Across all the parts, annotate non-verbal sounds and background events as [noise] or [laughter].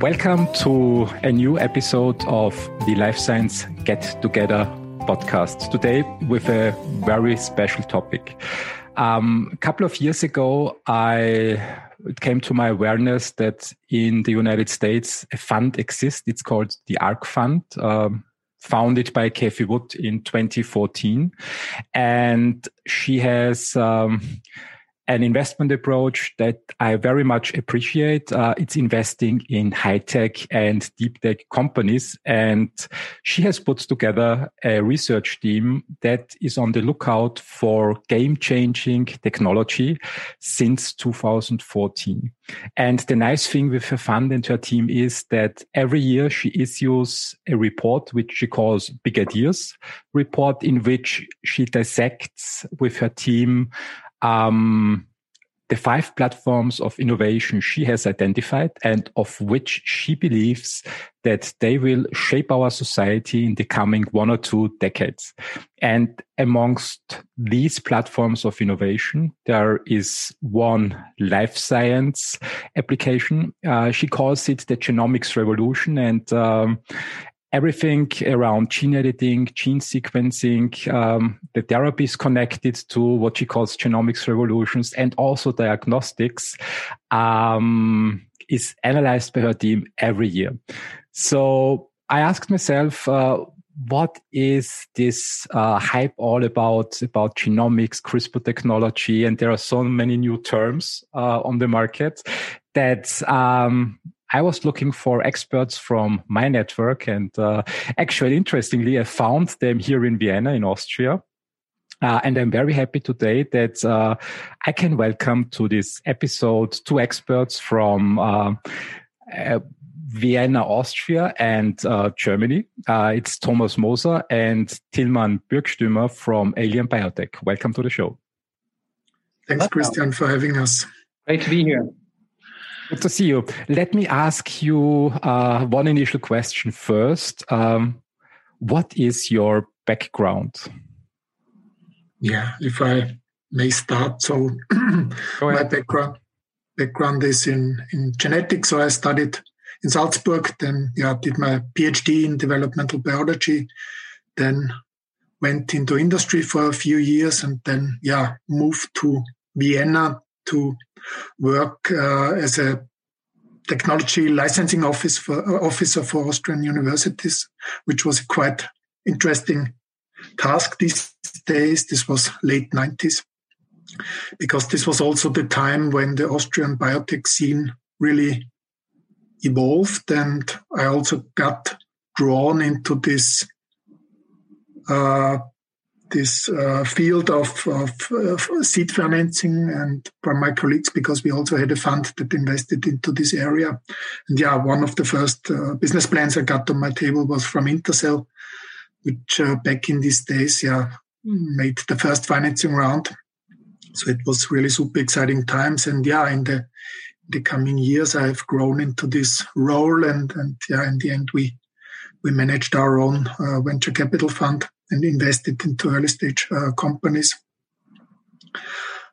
Welcome to a new episode of the Life Science Get Together podcast. Today, with a very special topic. Um, a couple of years ago, I it came to my awareness that in the United States, a fund exists. It's called the ARK Fund. Um, founded by Cathie Wood in 2014. And she has um, an investment approach that I very much appreciate. Uh, it's investing in high tech and deep tech companies. And she has put together a research team that is on the lookout for game changing technology since 2014. And the nice thing with her fund and her team is that every year she issues a report, which she calls Big Ideas report, in which she dissects with her team um, the five platforms of innovation she has identified and of which she believes that they will shape our society in the coming one or two decades. And amongst these platforms of innovation, there is one life science application. Uh, she calls it the genomics revolution. And um, everything around gene editing, gene sequencing, um, the therapies connected to what she calls genomics revolutions and also diagnostics um, is analyzed by her team every year. So I asked myself, uh, what is this uh, hype all about about genomics crispr technology and there are so many new terms uh, on the market that um, I was looking for experts from my network, and uh, actually, interestingly, I found them here in Vienna, in Austria. Uh, and I'm very happy today that uh, I can welcome to this episode two experts from uh, uh, Vienna, Austria, and uh, Germany. it's Thomas Moser and Tilman Bürckstümmer from Aelian Biotech. Welcome to the show. Thanks, Christian, for having us. Great to be here. Good to see you. Let me ask you uh, one initial question first. Um, what is your background? Yeah, if I may start. So, [clears throat] my background background is in in genetics. So I studied in Salzburg. Then, yeah, did my PhD in developmental biology. Then went into industry for a few years, and then yeah, moved to Vienna to work uh, as a technology licensing office for, uh, officer for Austrian universities, which was a quite interesting task these days. This was late 90s, because this was also the time when the Austrian biotech scene really evolved. And I also got drawn into this uh, this uh, field of, of, of, seed financing and from my colleagues because we also had a fund that invested into this area. And yeah, one of the first uh, business plans I got on my table was from Intercell, which uh, back in these days, yeah, made the first financing round. So it was really super exciting times. And yeah, in the the coming years, I have grown into this role, and and yeah, in the end, we we managed our own uh, venture capital fund and invested into early stage uh, companies.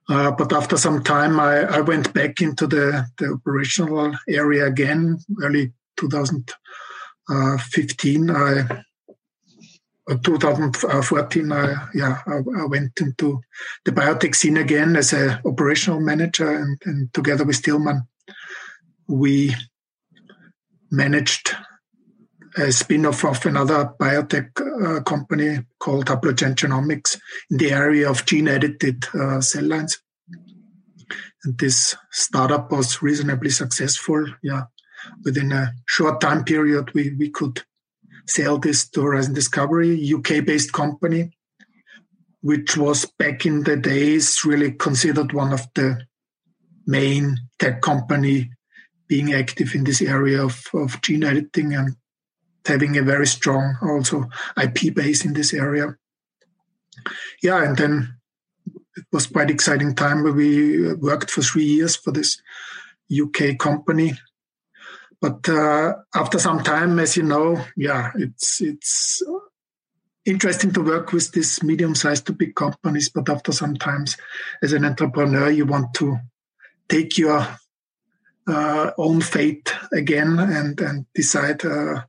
Uh, but after some time, I, I, went back into the, the operational area again. Early 2015, I uh, 2014, I, yeah, I, I, went into the biotech scene again as a operational manager, and, and together with Tilman, we managed a spin-off of another biotech uh, company called Haplogen Genomics in the area of gene-edited uh, cell lines. And this startup was reasonably successful. Yeah, within a short time period, we we could sell this to Horizon Discovery, UK-based company, which was back in the days really considered one of the main tech company being active in this area of, of gene editing and having a very strong also IP base in this area. Yeah, and then it was quite exciting time where we worked for three years for this UK company. But uh, after some time, as you know, yeah, it's it's interesting to work with these medium-sized to big companies. But after some times, as an entrepreneur, you want to take your uh, own fate again and and decide uh,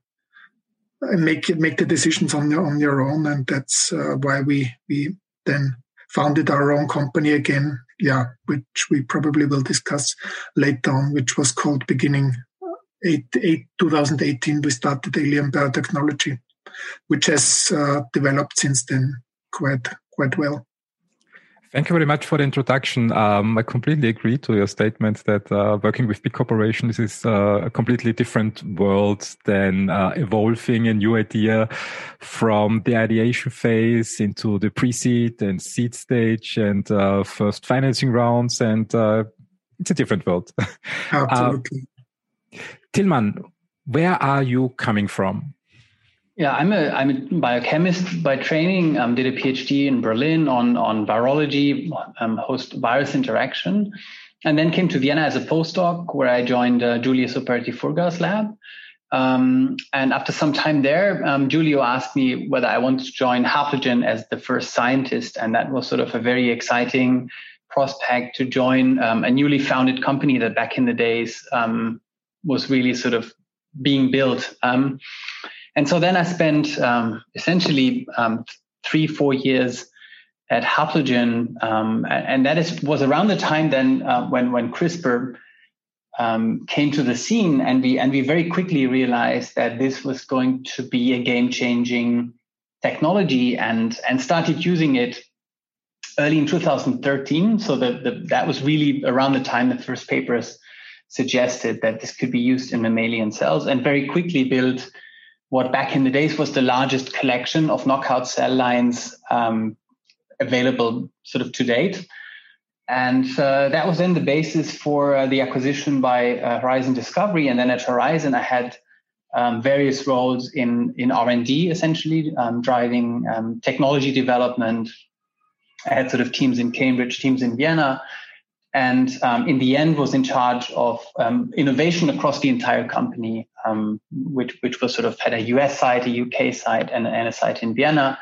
make make the decisions on your on your own. And that's uh, why we we then founded our own company again. Yeah, which we probably will discuss later on, which was called Beginning 8, 8 2018. We started Aelian Biotechnology, which has uh, developed since then quite quite well. Thank you very much for the introduction. Um, I completely agree to your statement that uh, working with big corporations is uh, a completely different world than uh, evolving a new idea from the ideation phase into the pre-seed and seed stage and uh, first financing rounds. And uh, it's a different world. [laughs] Absolutely. Tilman, where are you coming from? Yeah, I'm a I'm a biochemist by training. Um, did a PhD in Berlin on on virology, um, host virus interaction, and then came to Vienna as a postdoc, where I joined uh, Giulio Superti-Furga's lab. Um, and after some time there, um, Giulio asked me whether I wanted to join Haplogen as the first scientist, and that was sort of a very exciting prospect to join um, a newly founded company that back in the days um, was really sort of being built. Um, and so then I spent um, essentially um, three, four years at Haplogen, um, and that is was around the time then uh, when when CRISPR um, came to the scene, and we and we very quickly realized that this was going to be a game changing technology, and and started using it early in 2013. So that that was really around the time the first papers suggested that this could be used in mammalian cells, and very quickly built what back in the days was the largest collection of knockout cell lines um, available sort of to date. And uh, that was then the basis for uh, the acquisition by uh, Horizon Discovery. And then at Horizon, I had um, various roles in, in R&D, essentially, um, driving um, technology development. I had sort of teams in Cambridge, teams in Vienna, and um, in the end was in charge of um, innovation across the entire company, um, which which was sort of had a US site, a UK site, and, and a site in Vienna.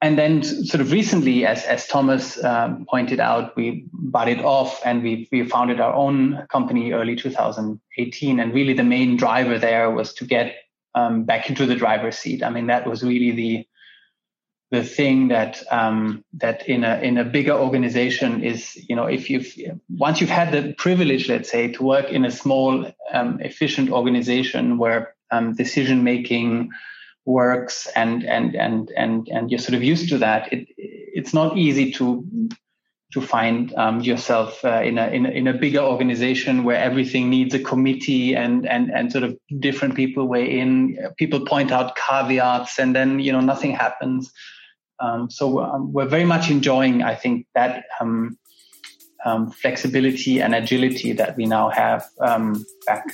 And then, sort of recently, as as Thomas um, pointed out, we bought it off and we we founded our own company early 2018. And really, the main driver there was to get um, back into the driver's seat. I mean, that was really the the thing that um, that in a in a bigger organization is you know if you've once you've had the privilege let's say to work in a small um, efficient organization where um, decision making works and and and and and you're sort of used to that it it's not easy to to find um, yourself uh, in, a, in a in a bigger organization where everything needs a committee and and and sort of different people weigh in. People point out caveats and then you know nothing happens um, so um, we're very much enjoying, I think, that um, um flexibility and agility that we now have um, back.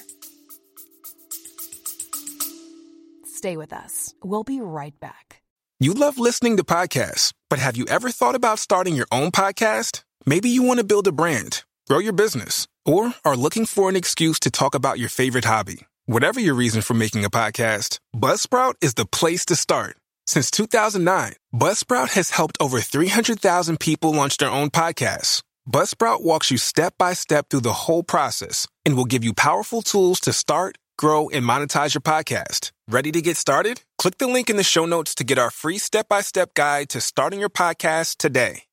Stay with us. We'll be right back. You love listening to podcasts, but have you ever thought about starting your own podcast? Maybe you want to build a brand, grow your business, or are looking for an excuse to talk about your favorite hobby. Whatever your reason for making a podcast, Buzzsprout is the place to start. Since 2009, Buzzsprout has helped over 300,000 people launch their own podcasts. Buzzsprout walks you step by step through the whole process and will give you powerful tools to start, grow, and monetize your podcast. Ready to get started? Click the link in the show notes to get our free step by step guide to starting your podcast today.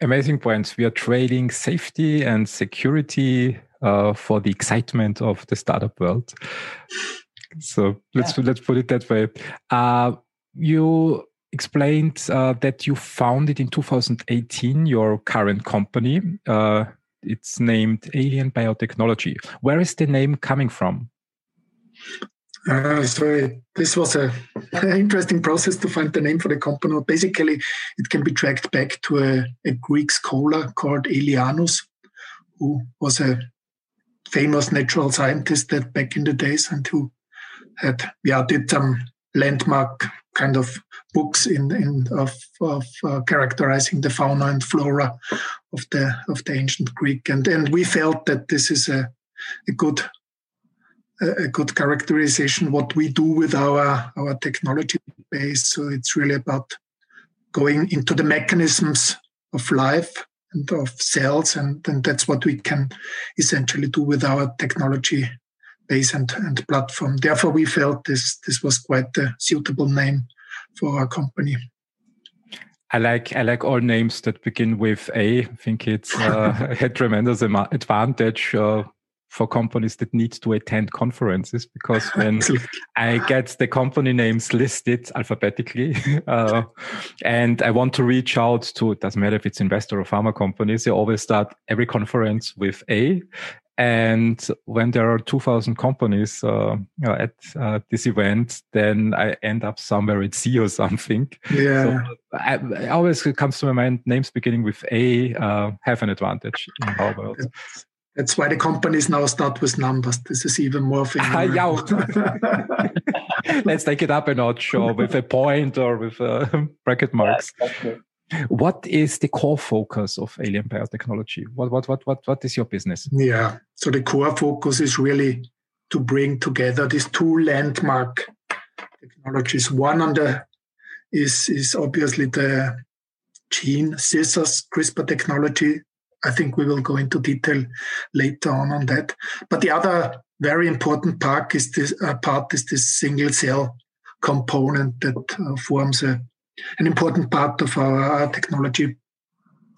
Amazing points. We are trading safety and security uh, for the excitement of the startup world. So let's yeah. let's put it that way. Uh, you explained uh, that you founded in 2018 your current company. Uh, it's named Aelian Biotechnology. Where is the name coming from? Uh, so this was a, an [laughs] interesting process to find the name for the company. Basically, it can be tracked back to a, a Greek scholar called Aelianus, who was a famous natural scientist that back in the days and who had yeah did some landmark kind of books in in of of uh, characterizing the fauna and flora of the of the ancient Greek. And and we felt that this is a a good a good characterization what we do with our our technology base. So it's really about going into the mechanisms of life and of cells. And, and that's what we can essentially do with our technology base and, and platform. Therefore, we felt this, this was quite a suitable name for our company. I like I like all names that begin with A. I think it's [laughs] uh, a tremendous advantage uh, for companies that need to attend conferences because when [laughs] I get the company names listed alphabetically [laughs] uh, and I want to reach out to, it doesn't matter if it's investor or pharma companies, they always start every conference with A. And when there are 2000 companies uh, at uh, this event, then I end up somewhere at C or something. Yeah. So I, I always comes to my mind names beginning with A uh, have an advantage in our world. That's why the companies now start with numbers. This is even more famous. [laughs] Let's take it up a notch or with a point or with uh, [laughs] bracket marks. Yeah, exactly. What is the core focus of Aelian Biotechnology? What, what, what, what, what is your business? Yeah. So the core focus is really to bring together these two landmark technologies. One on the is is obviously the gene scissors CRISPR technology I think we will go into detail later on on that. But the other very important part is this uh, part is this single cell component that uh, forms a, an important part of our, our technology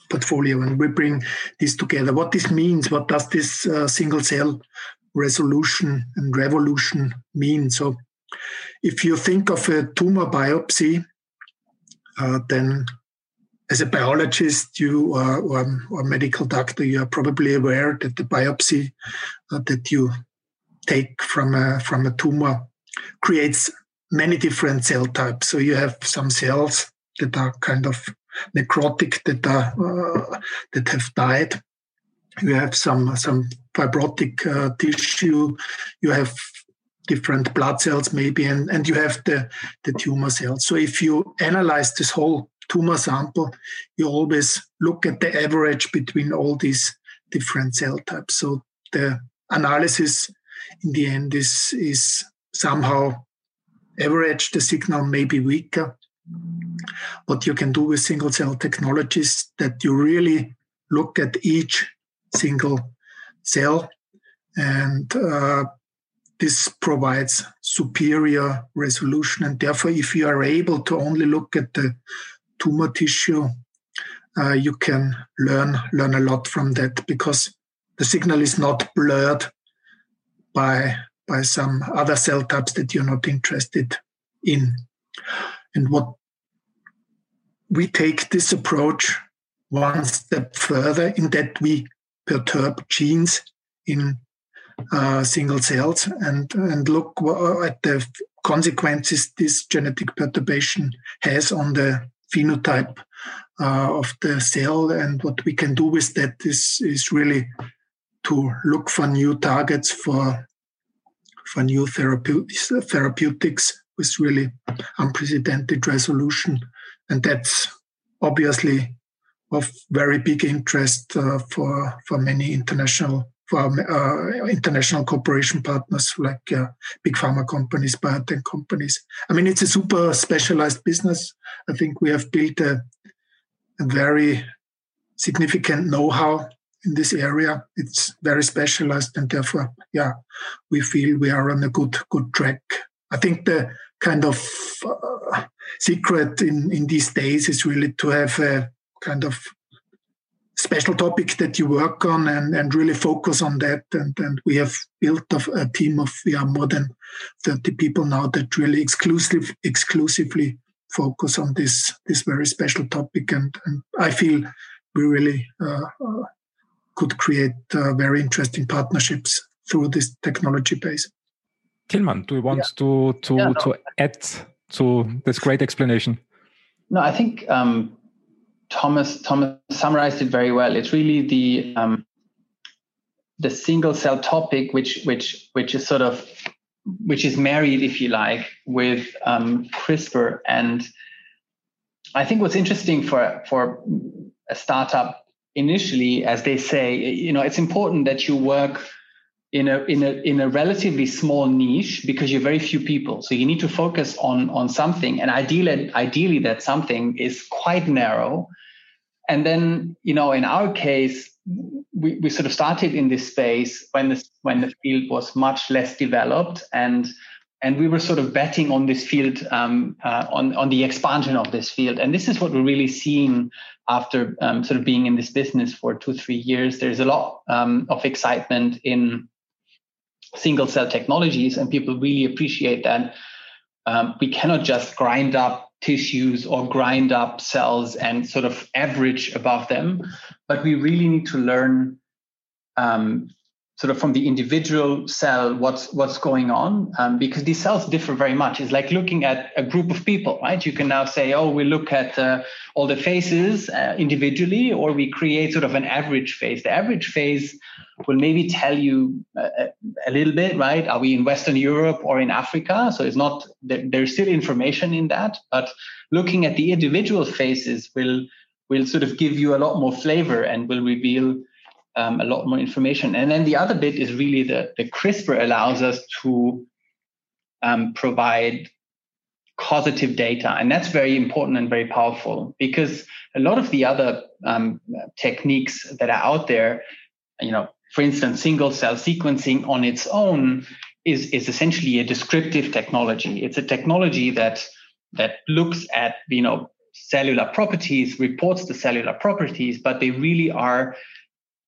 portfolio, and we bring this together. What this means? What does this uh, single cell resolution and revolution mean? So, if you think of a tumor biopsy, uh, then as a biologist, you or, or, or, medical doctor, you are probably aware that the biopsy uh, that you take from a from a tumor creates many different cell types. So you have some cells that are kind of necrotic, that are uh, that have died. You have some some fibrotic uh, tissue. You have different blood cells maybe, and and you have the the tumor cells. So if you analyze this whole tumor sample, you always look at the average between all these different cell types. So the analysis in the end is, is somehow average. The signal may be weaker. What you can do with single cell technologies that you really look at each single cell and uh, this provides superior resolution and therefore if you are able to only look at the tumor tissue, uh, you can learn learn a lot from that because the signal is not blurred by by some other cell types that you're not interested in. And what we take this approach one step further in that we perturb genes in uh, single cells and, and look at the consequences this genetic perturbation has on the phenotype uh, of the cell. And what we can do with that is, is really to look for new targets for for new therapeutics, therapeutics with really unprecedented resolution. And that's obviously of very big interest uh, for for many international international cooperation partners like uh, big pharma companies, biotech companies. I mean, it's a super specialized business. I think we have built a, a very significant know-how in this area. It's very specialized, and therefore, yeah, we feel we are on a good good track. I think the kind of uh, secret in in these days is really to have a kind of special topic that you work on and, and really focus on that. And, and we have built a, a team of yeah, more than 30 people now that really exclusive, exclusively focus on this, this very special topic. And, and I feel we really uh, uh, could create uh, very interesting partnerships through this technology base. Tilman, do you want yeah. to to yeah, no. to add to this great explanation? No, I think um, Thomas Thomas summarized it very well. It's really the um, the single cell topic, which which which is sort of which is married, if you like, with um, CRISPR. And I think what's interesting for for a startup initially, as they say, you know, it's important that you work in a in a in a relatively small niche because you're very few people. So you need to focus on on something. And ideally ideally that something is quite narrow. And then you know in our case we, we sort of started in this space when the when the field was much less developed. And and we were sort of betting on this field um, uh, on on the expansion of this field. And this is what we're really seeing after um, sort of being in this business for two three years. There's a lot um, of excitement in single cell technologies and people really appreciate that. Um, we cannot just grind up tissues or grind up cells and sort of average above them but we really need to learn um, sort of from the individual cell what's what's going on um, because these cells differ very much. It's like looking at a group of people right? You can now say oh we look at uh, all the faces uh, individually or we create sort of an average phase the average phase will maybe tell you a, uh, a little bit right? Are we in western europe or in africa? So it's not there's still information in that but looking at the individual faces will will sort of give you a lot more flavor and will reveal um, a lot more information. And then the other bit is really the, the CRISPR allows us to um, provide causative data. And that's very important and very powerful because a lot of the other um, techniques that are out there, you know, for instance, single cell sequencing on its own is, is essentially a descriptive technology. It's a technology that that looks at, you know, cellular properties, reports the cellular properties, but they really are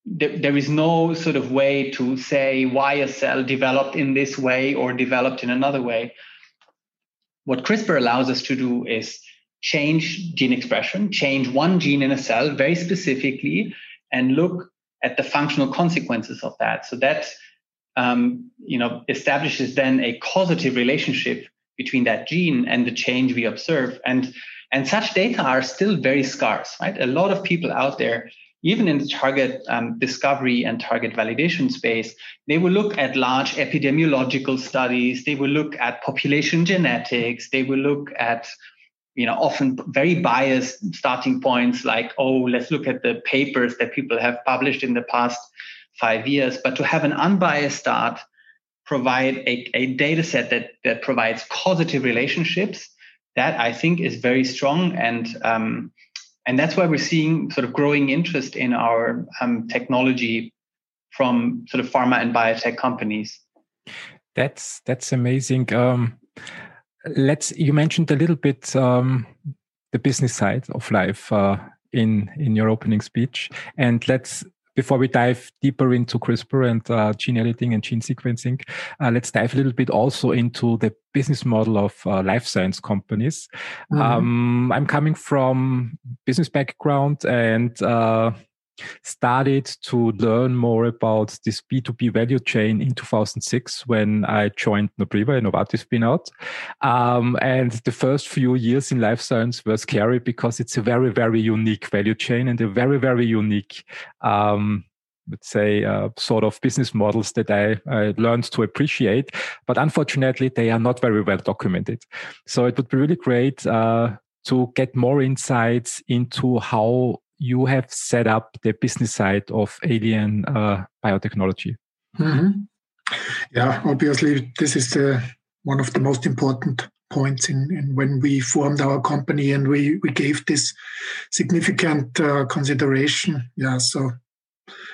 there, there is no sort of way to say why a cell developed in this way or developed in another way. What CRISPR allows us to do is change gene expression, change one gene in a cell very specifically, and look at the functional consequences of that. So that um, you know establishes then a causative relationship between that gene and the change we observe. And and such data are still very scarce, right? A lot of people out there even in the target um, discovery and target validation space, they will look at large epidemiological studies. They will look at population genetics. They will look at, you know, often very biased starting points like, oh, let's look at the papers that people have published in the past five years. But to have an unbiased start, provide a, a data set that, that provides causative relationships, that I think is very strong and um, and that's why we're seeing sort of growing interest in our um, technology from sort of pharma and biotech companies. That's that's amazing. Um, let's you mentioned a little bit um, the business side of life uh, in in your opening speech, and let's before we dive deeper into CRISPR and uh, gene editing and gene sequencing, uh, let's dive a little bit also into the business model of uh, life science companies. Mm-hmm. Um, I'm coming from business background and uh, started to learn more about this B2B value chain in 2006 when I joined Nabriva, a Novartis spinout. Um, and the first few years in life science were scary because it's a very, very unique value chain and a very, very unique, um, let's say, uh, sort of business models that I, I, learned to appreciate. But unfortunately, they are not very well documented. So it would be really great uh, to get more insights into how you have set up the business side of Aelian uh, Biotechnology. Mm-hmm. Yeah, obviously, this is the, one of the most important points in, in, when we formed our company and we, we gave this significant uh, consideration. Yeah, so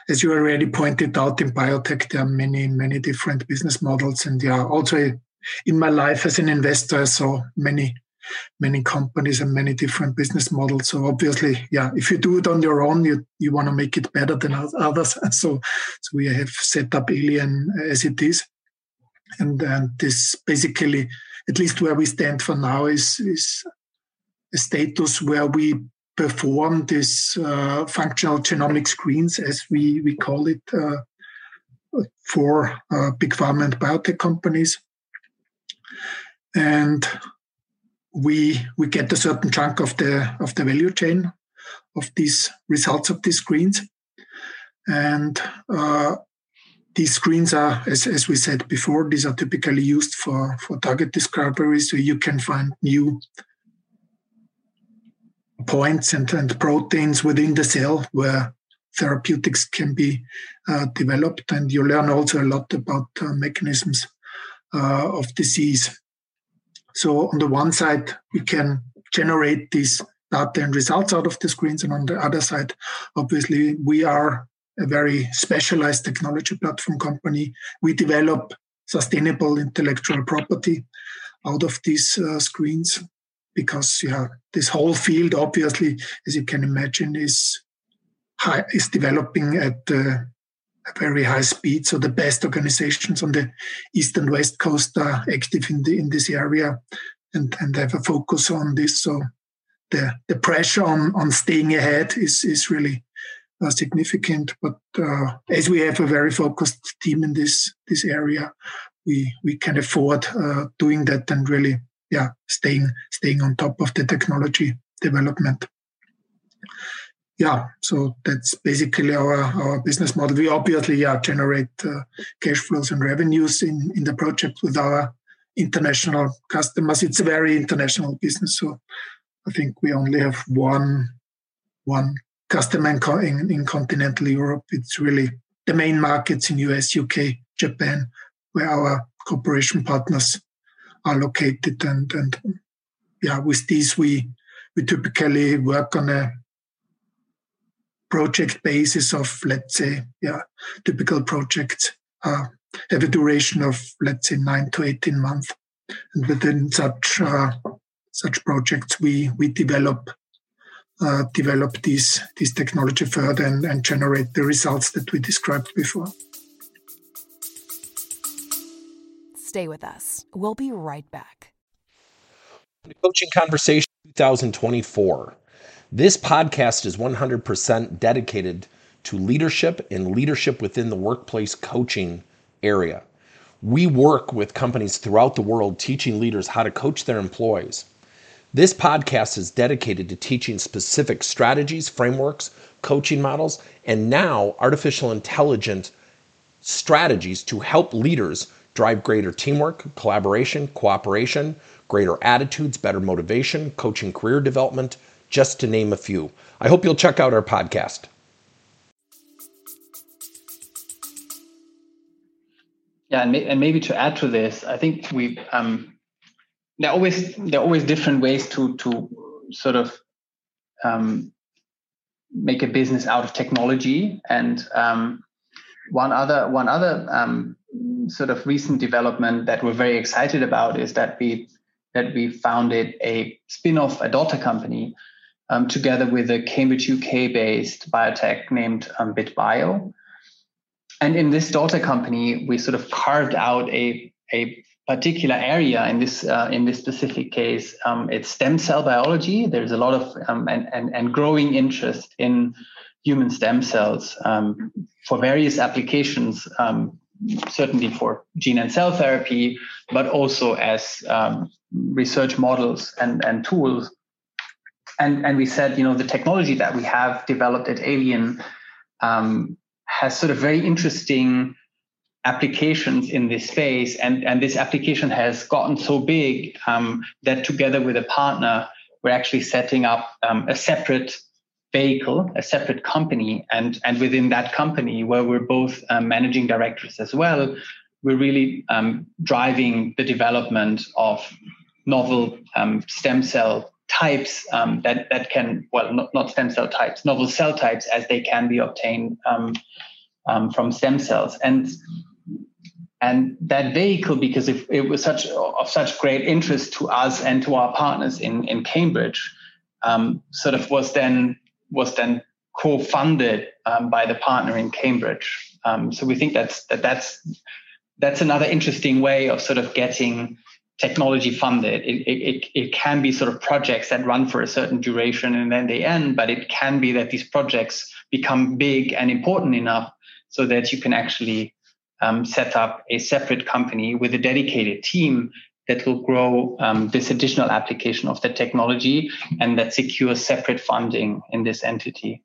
as you already pointed out in biotech, there are many, many different business models. And yeah, also in my life as an investor, I saw many many companies and many different business models. So obviously, yeah, if you do it on your own, you you want to make it better than others. [laughs] So so we have set up Aelian as it is, and and this basically, at least where we stand for now, is is a status where we perform these uh, functional genomic screens, as we we call it. Uh, for uh, big pharma and biotech companies. And we we get a certain chunk of the of the value chain of these results of these screens. And uh, these screens are as, as we said before these are typically used for for target discovery. So you can find new points and, and proteins within the cell where therapeutics can be uh, developed. And you learn also a lot about uh, mechanisms uh, of disease so on the one side, we can generate these data and results out of the screens. And on the other side, obviously, we are a very specialized technology platform company. We develop sustainable intellectual property out of these uh, screens because yeah, this whole field, obviously, as you can imagine, is high, is developing at uh, a very high speed. So the best organizations on the east and west coast are active in the in this area, and and have a focus on this. So the the pressure on on staying ahead is is really uh, significant. But uh, as we have a very focused team in this this area, we we can afford uh, doing that and really yeah staying staying on top of the technology development. Yeah, so that's basically our our business model. We obviously yeah generate uh, cash flows and revenues in in the project with our international customers. It's a very international business, so I think we only have one one customer in, in continental Europe. It's really the main markets in US, UK, Japan, where our cooperation partners are located. And, and yeah, with these, we, we typically work on a project basis of, let's say, yeah, typical projects uh, have a duration of, let's say, nine to 18 months. And within such uh, such projects, we, we develop uh, develop this, this technology further and, and generate the results that we described before. Stay with us. We'll be right back. Coaching Conversation 2024. This podcast is 100% dedicated to leadership and leadership within the workplace coaching area. We work with companies throughout the world teaching leaders how to coach their employees. This podcast is dedicated to teaching specific strategies, frameworks, coaching models, and now artificial intelligence strategies to help leaders drive greater teamwork, collaboration, cooperation, greater attitudes, better motivation, coaching career development, just to name a few. I hope you'll check out our podcast. Yeah, and, maybe to add to this, I think we um, there are always there are always different ways to to sort of um, make a business out of technology and um, one other one other um, sort of recent development that we're very excited about is that we that we founded a spin-off a daughter company um, together with a Cambridge UK based biotech named um, BitBio. And in this daughter company we sort of carved out a a particular area in this uh, in this specific case. Um, it's stem cell biology. There's a lot of um, and, and, and growing interest in human stem cells um, for various applications um, certainly for gene and cell therapy but also as um, research models and, and tools and and we said you know the technology that we have developed at aelian um, has sort of very interesting applications in this space. And, and this application has gotten so big um, that together with a partner, we're actually setting up um, a separate vehicle, a separate company. And, and within that company, where we're both um, managing directors as well, we're really um, driving the development of novel um, stem cell types um, that, that can, well, not, not stem cell types, novel cell types as they can be obtained from stem cells. And and that vehicle because it, it was such of such great interest to us and to our partners in in Cambridge um, sort of was then was then co-funded um, by the partner in Cambridge um, so we think that's that that's that's another interesting way of sort of getting technology funded it, it, it can be sort of projects that run for a certain duration and then they end but it can be that these projects become big and important enough so that you can actually um, set up a separate company with a dedicated team that will grow um, this additional application of the technology and that secures separate funding in this entity.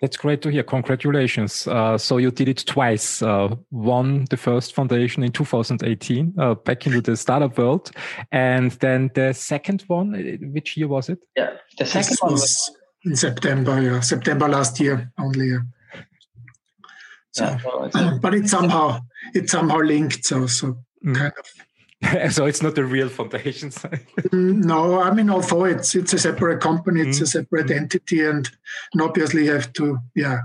That's great to hear. Congratulations. Uh, so you did it twice. Uh, one, the first foundation in 2018, uh, back into the startup world. And then the second one, uh, which year was it? Yeah, the second this one was in September, yeah, September last year only. Yeah. So, yeah, [clears throat] but it's somehow it's somehow linked. So so mm. kind of [laughs] so it's not the real foundation side. Mm, no, I mean, although it's it's a separate company, it's mm. a separate mm. entity, and, and obviously have to yeah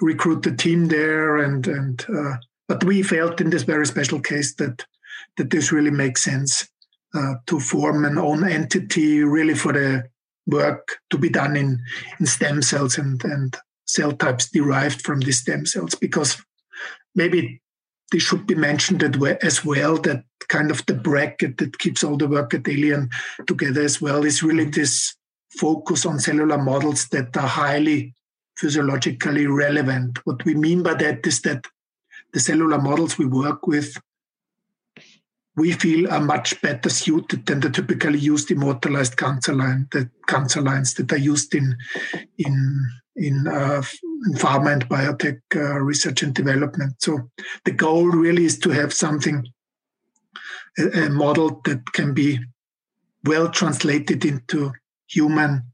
recruit the team there, and and uh, but we felt in this very special case that that this really makes sense uh, to form an own entity, really for the work to be done in in stem cells and and cell types derived from these stem cells, because maybe this should be mentioned as well that kind of the bracket that keeps all the work at Aelian together as well is really mm-hmm. this focus on cellular models that are highly physiologically relevant. What we mean by that is that the cellular models we work with we feel are much better suited than the typically used immortalized cancer line, the cancer lines that are used in in in, uh, in pharma and biotech uh, research and development. So the goal really is to have something a, a model that can be well translated into human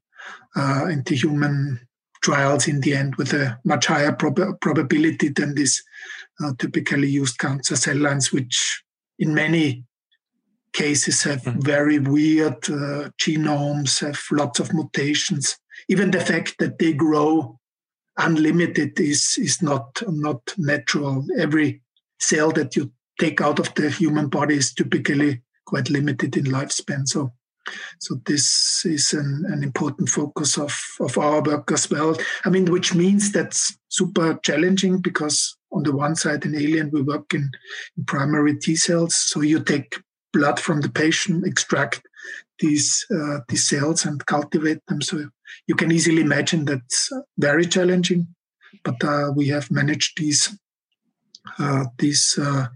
uh, into human trials in the end with a much higher prob- probability than this uh, typically used cancer cell lines, which in many cases have mm-hmm. very weird uh, genomes, have lots of mutations. Even the fact that they grow unlimited is is not not natural. Every cell that you take out of the human body is typically quite limited in lifespan. So so this is an, an important focus of, of our work as well. I mean, which means that's super challenging because on the one side in Aelian we work in, in primary T cells. So you take blood from the patient, extract these uh, these cells and cultivate them. So you can easily imagine that's very challenging. But uh, we have managed these uh, these uh,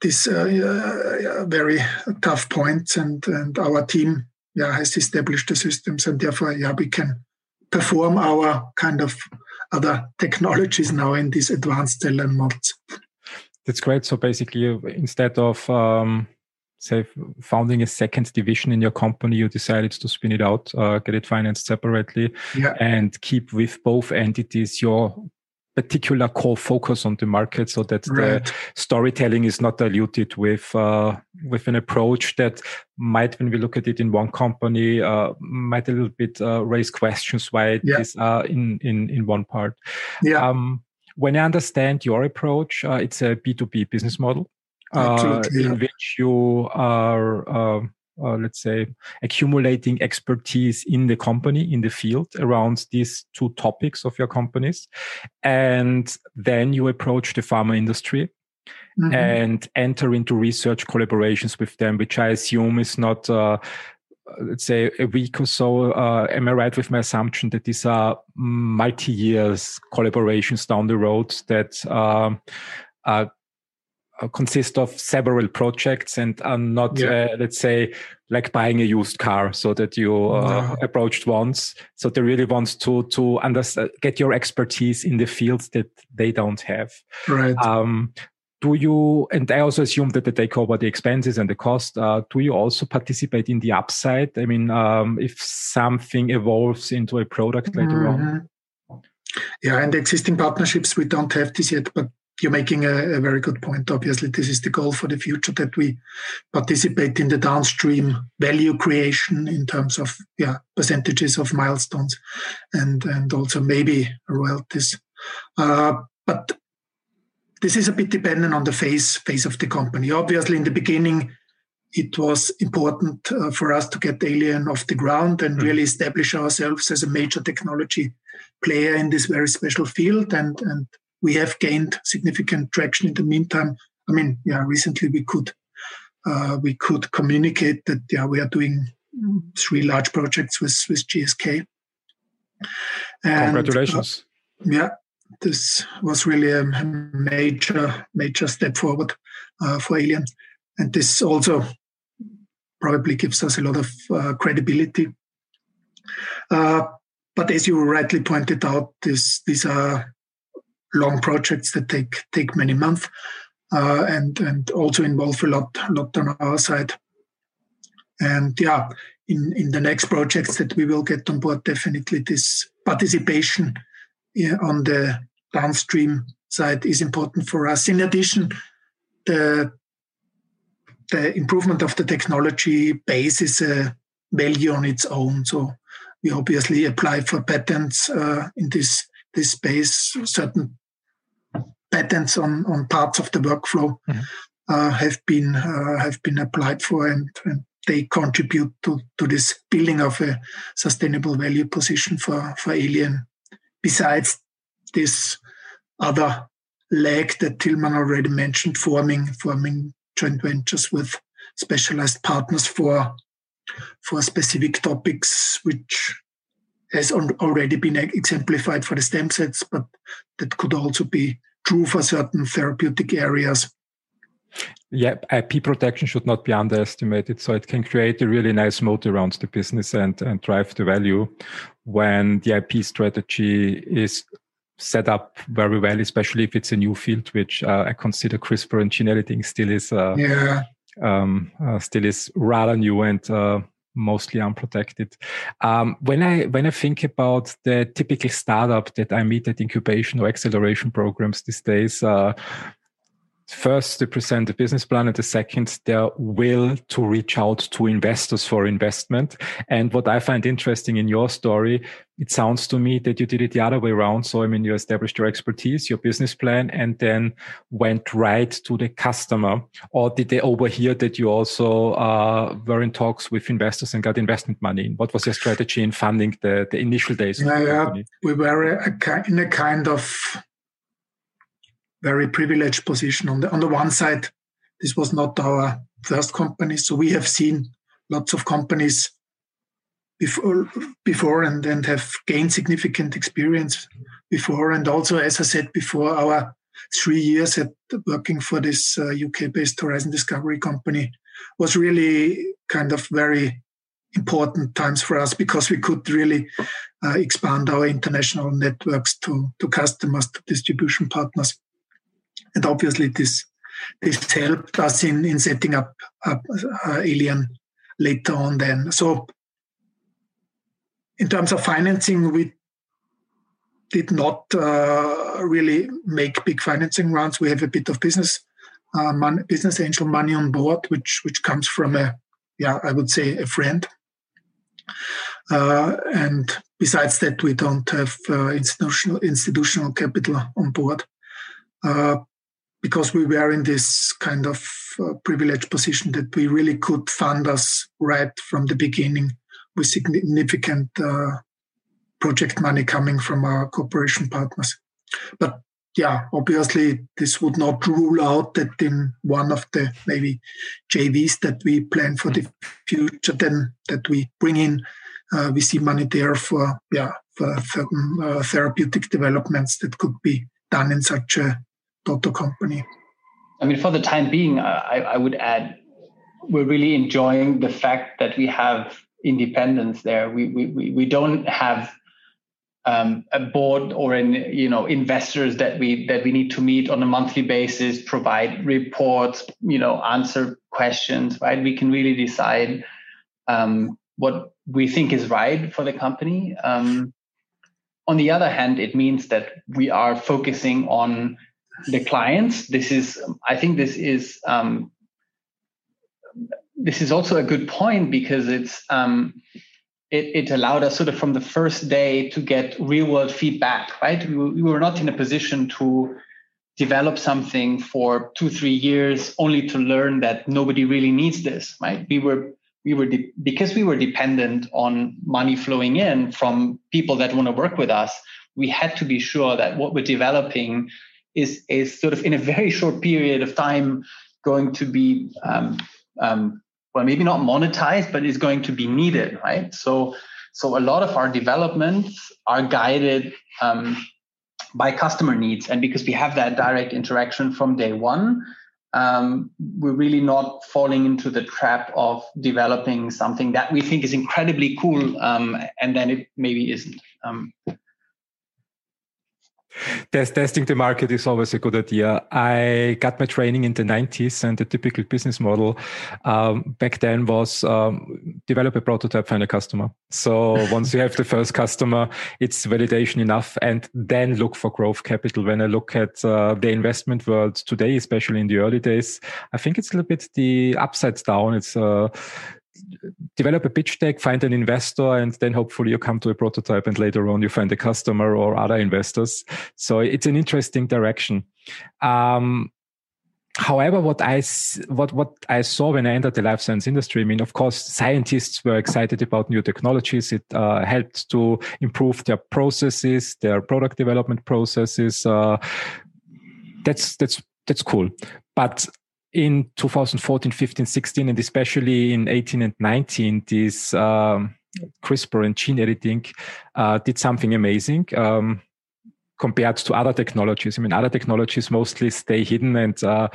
these uh, very tough points, and and our team yeah has established the systems, and therefore yeah we can perform our kind of other technologies now in these advanced line models. That's great. So basically, instead of um, say founding a second division in your company, you decided to spin it out, uh, get it financed separately, yeah. and keep with both entities your particular core focus on the market so that right. the storytelling is not diluted with uh, with an approach that might when we look at it in one company uh, might a little bit uh, raise questions why it yeah. is uh, in in in one part yeah um, when i understand your approach uh, it's a b2b business model uh, in which you are um, uh, let's say, accumulating expertise in the company, in the field around these two topics of your companies. And then you approach the pharma industry mm-hmm. and enter into research collaborations with them, which I assume is not, uh, let's say, a week or so. Uh, am I right with my assumption that these are multi years collaborations down the road that um, are uh, consist of several projects and are not, yeah. uh, let's say, like buying a used car, so that you uh, no. approached once. So they really want to to understand, get your expertise in the fields that they don't have. Right. Um, do you? And I also assume that they take over the expenses and the cost. Uh, do you also participate in the upside? I mean, um, if something evolves into a product later mm-hmm. on. Yeah, and existing partnerships, we don't have this yet, but you're making a, a, very good point. Obviously, this is the goal for the future that we participate in the downstream value creation in terms of yeah percentages of milestones, and and also maybe royalties. Uh, but this is a bit dependent on the phase phase of the company. Obviously, in the beginning, it was important uh, for us to get Aelian off the ground and mm-hmm. really establish ourselves as a major technology player in this very special field and and we have gained significant traction in the meantime. I mean, yeah, recently we could uh, we could communicate that yeah we are doing three large projects with with GSK. And, Congratulations! Uh, yeah, this was really a major major step forward uh, for Aelian, and this also probably gives us a lot of uh, credibility. Uh, but as you rightly pointed out, this, these are long projects that take take many months uh, and and also involve a lot lot on our side. And yeah, in in the next projects that we will get on board, definitely this participation on the downstream side is important for us. In addition, the the improvement of the technology base is a value on its own. So we obviously apply for patents uh, in this this space. Certain patents on, on parts of the workflow mm-hmm. uh, have been uh, have been applied for, and, and, they contribute to, to this building of a sustainable value position for for Aelian. Besides this other leg that Tilmann already mentioned, forming forming joint ventures with specialized partners for for specific topics, which has already been exemplified for the stem cells, but that could also be true for certain therapeutic areas. Yeah, IP protection should not be underestimated. So it can create a really nice moat around the business and, and drive the value when the IP strategy is set up very well, especially if it's a new field, which uh, I consider CRISPR and gene editing still is uh, yeah. um, uh, still is rather new and uh, mostly unprotected. Um, when I when I think about the typical startup that I meet at incubation or acceleration programs these days, uh, first they present the business plan and the second their will to reach out to investors for investment. And what i find interesting in your story it sounds to me that you did it the other way around. So i mean you established your expertise your business plan and then went right to the customer. Or did they overhear that you also uh, were in talks with investors and got investment money what was your strategy in funding the, the initial days yeah, yeah. we were a, in a kind of very privileged position. On the on the one side, this was not our first company, so we have seen lots of companies before before and and have gained significant experience before. And also, as I said before, our three years at working for this uh, UK-based Horizon Discovery company was really kind of very important times for us because we could really uh, expand our international networks to, to customers, to distribution partners and obviously this this helped us in in setting up, uh, Aelian later on. Then, so in terms of financing, we did not uh, really make big financing rounds. We have a bit of business uh, business angel money on board, which which comes from a yeah, I would say a friend. Uh, and besides that, we don't have uh, institutional institutional capital on board. Because we were in this kind of uh, privileged position that we really could fund us right from the beginning with significant uh, project money coming from our cooperation partners. But yeah, obviously, this would not rule out that in one of the maybe JVs that we plan for the future, then that we bring in, uh, we see money there for yeah for, for uh, therapeutic developments that could be done in such a daughter company? I mean, for the time being, I, I would add we're really enjoying the fact that we have independence there. We we we we don't have um, a board or an you know investors that we that we need to meet on a monthly basis, provide reports, you know, answer questions. Right? We can really decide um, what we think is right for the company. Um, on the other hand, it means that we are focusing on the clients. This is, I think, this is um, this is also a good point because it's um, it, it, allowed us sort of from the first day to get real world feedback. Right, we, we were not in a position to develop something for two three years only to learn that nobody really needs this. Right, we were we were de- because we were dependent on money flowing in from people that want to work with us we had to be sure that what we're developing is is sort of in a very short period of time going to be um, um, well maybe not monetized but is going to be needed right? So so a lot of our developments are guided um, by customer needs. And because we have that direct interaction from day one um, we're really not falling into the trap of developing something that we think is incredibly cool um, and then it maybe isn't. Um, Test, testing the market is always a good idea. I got my training in the 90s, and the typical business model um, back then was um, develop a prototype, find a customer. So [laughs] once you have the first customer, it's validation enough, and then look for growth capital. When I look at uh, the investment world today, especially in the early days, I think it's a little bit the upside down. It's uh, develop a pitch deck, find an investor, and then hopefully you come to a prototype and later on you find a customer or other investors. So it's an interesting direction. Um, however, what I what what I saw when I entered the life science industry, I mean, of course, scientists were excited about new technologies. It uh, helped to improve their processes, their product development processes. Uh, that's that's that's cool, but in 2014, 15, 16, and especially in 18 and 19, this um, CRISPR and gene editing uh, did something amazing. Um, compared to other technologies. I mean, other technologies mostly stay hidden and uh,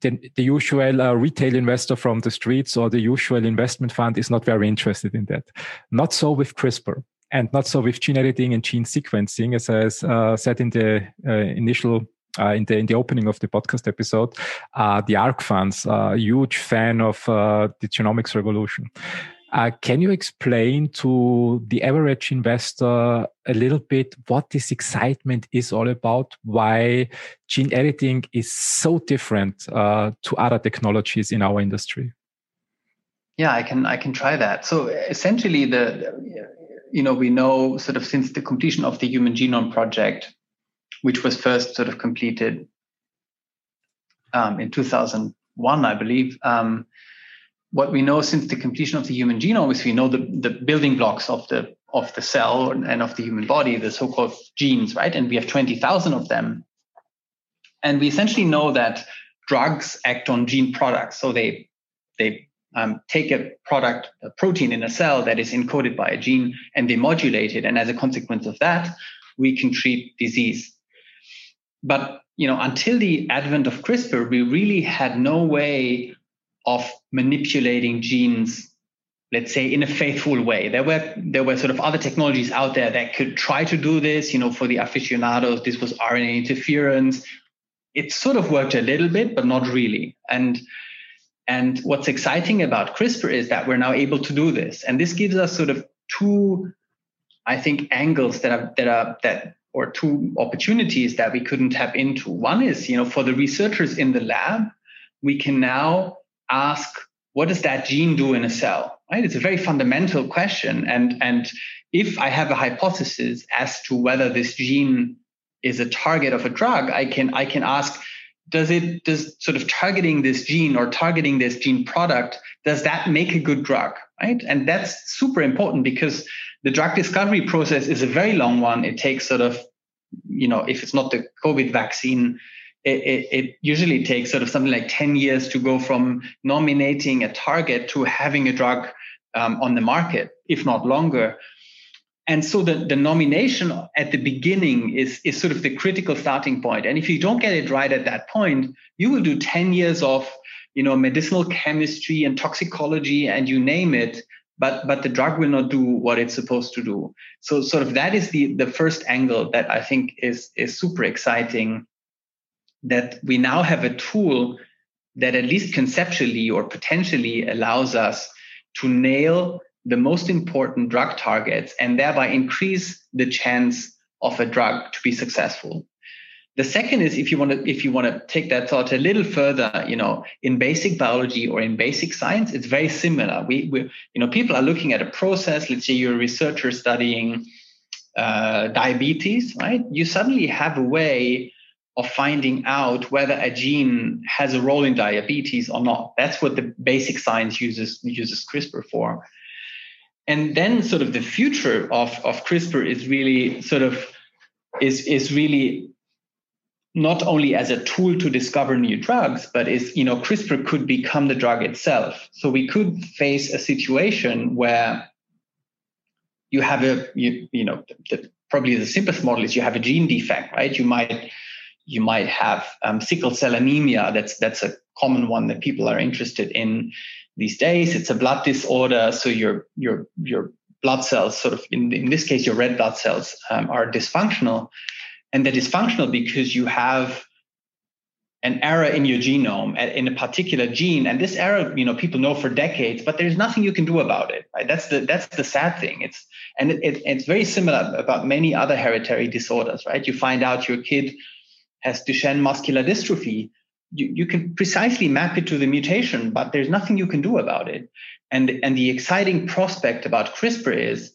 the, the, usual uh, retail investor from the streets or the usual investment fund is not very interested in that. Not so with CRISPR and not so with gene editing and gene sequencing, as I uh, said in the uh, initial uh, in the in the opening of the podcast episode, uh, the ARK funds, a huge fan of uh, the genomics revolution. Uh, can you explain to the average investor a little bit what this excitement is all about? Why gene editing is so different uh, to other technologies in our industry? Yeah, I can I can try that. So essentially, the you know we know sort of since the completion of the Human Genome Project which was first sort of completed um, in 2001, I believe. Um, what we know since the completion of the human genome is we know the, the building blocks of the of the cell and of the human body, the so-called genes, right? And we have 20,000 of them. And we essentially know that drugs act on gene products. So they they um, take a product, a protein in a cell that is encoded by a gene, and they modulate it. And as a consequence of that, we can treat disease. But you know, until the advent of CRISPR, we really had no way of manipulating genes let's say in a faithful way. There were there were sort of other technologies out there that could try to do this you know for the aficionados this was rna interference. It sort of worked a little bit but not really. And and what's exciting about crispr is that we're now able to do this. And this gives us sort of two i think angles that are that are that or two opportunities that we couldn't tap into. One is, you know, for the researchers in the lab, we can now ask, what does that gene do in a cell? Right? It's a very fundamental question. And, and if I have a hypothesis as to whether this gene is a target of a drug, I can I can ask, does it does sort of targeting this gene or targeting this gene product, does that make a good drug? Right. And that's super important because the drug discovery process is a very long one. It takes sort of, you know, if it's not the COVID vaccine, it, it, it, usually takes sort of something like 10 years to go from nominating a target to having a drug um, on the market, if not longer. And so the, the nomination at the beginning is, is sort of the critical starting point. And if you don't get it right at that point, you will do 10 years of you know medicinal chemistry and toxicology and you name it but but the drug will not do what it's supposed to do. So sort of that is the the first angle that i think is is super exciting that we now have a tool that at least conceptually or potentially allows us to nail the most important drug targets and thereby increase the chance of a drug to be successful the second is if you want to if you want to take that thought a little further, you know, in basic biology or in basic science, it's very similar. We, we you know, people are looking at a process. Let's say you're a researcher studying uh, diabetes, right? You suddenly have a way of finding out whether a gene has a role in diabetes or not. That's what the basic science uses uses CRISPR for. And then sort of the future of, of CRISPR is really sort of is is really not only as a tool to discover new drugs, but is, you know, CRISPR could become the drug itself. So we could face a situation where you have a, you, you know, the, probably the simplest model is you have a gene defect, right? You might, you might have um, sickle cell anemia. That's that's a common one that people are interested in these days. It's a blood disorder, so your your your blood cells, sort of in in this case, your red blood cells um, are dysfunctional and that is functional because you have an error in your genome in a particular gene. And this error you know people know for decades but there's nothing you can do about it right? That's the that's the sad thing. It's and it, it, it's very similar about many other hereditary disorders right? You find out your kid has duchenne muscular dystrophy. You, you can precisely map it to the mutation but there's nothing you can do about it. And and the exciting prospect about crispr is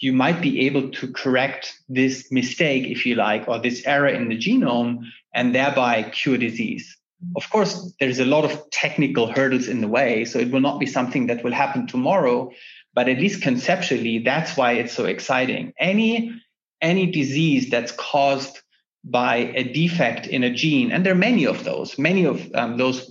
you might be able to correct this mistake, if you like, or this error in the genome and thereby cure disease. Of course, there's a lot of technical hurdles in the way, so it will not be something that will happen tomorrow, but at least conceptually, that's why it's so exciting. Any, any disease that's caused by a defect in a gene, and there are many of those, many of um, those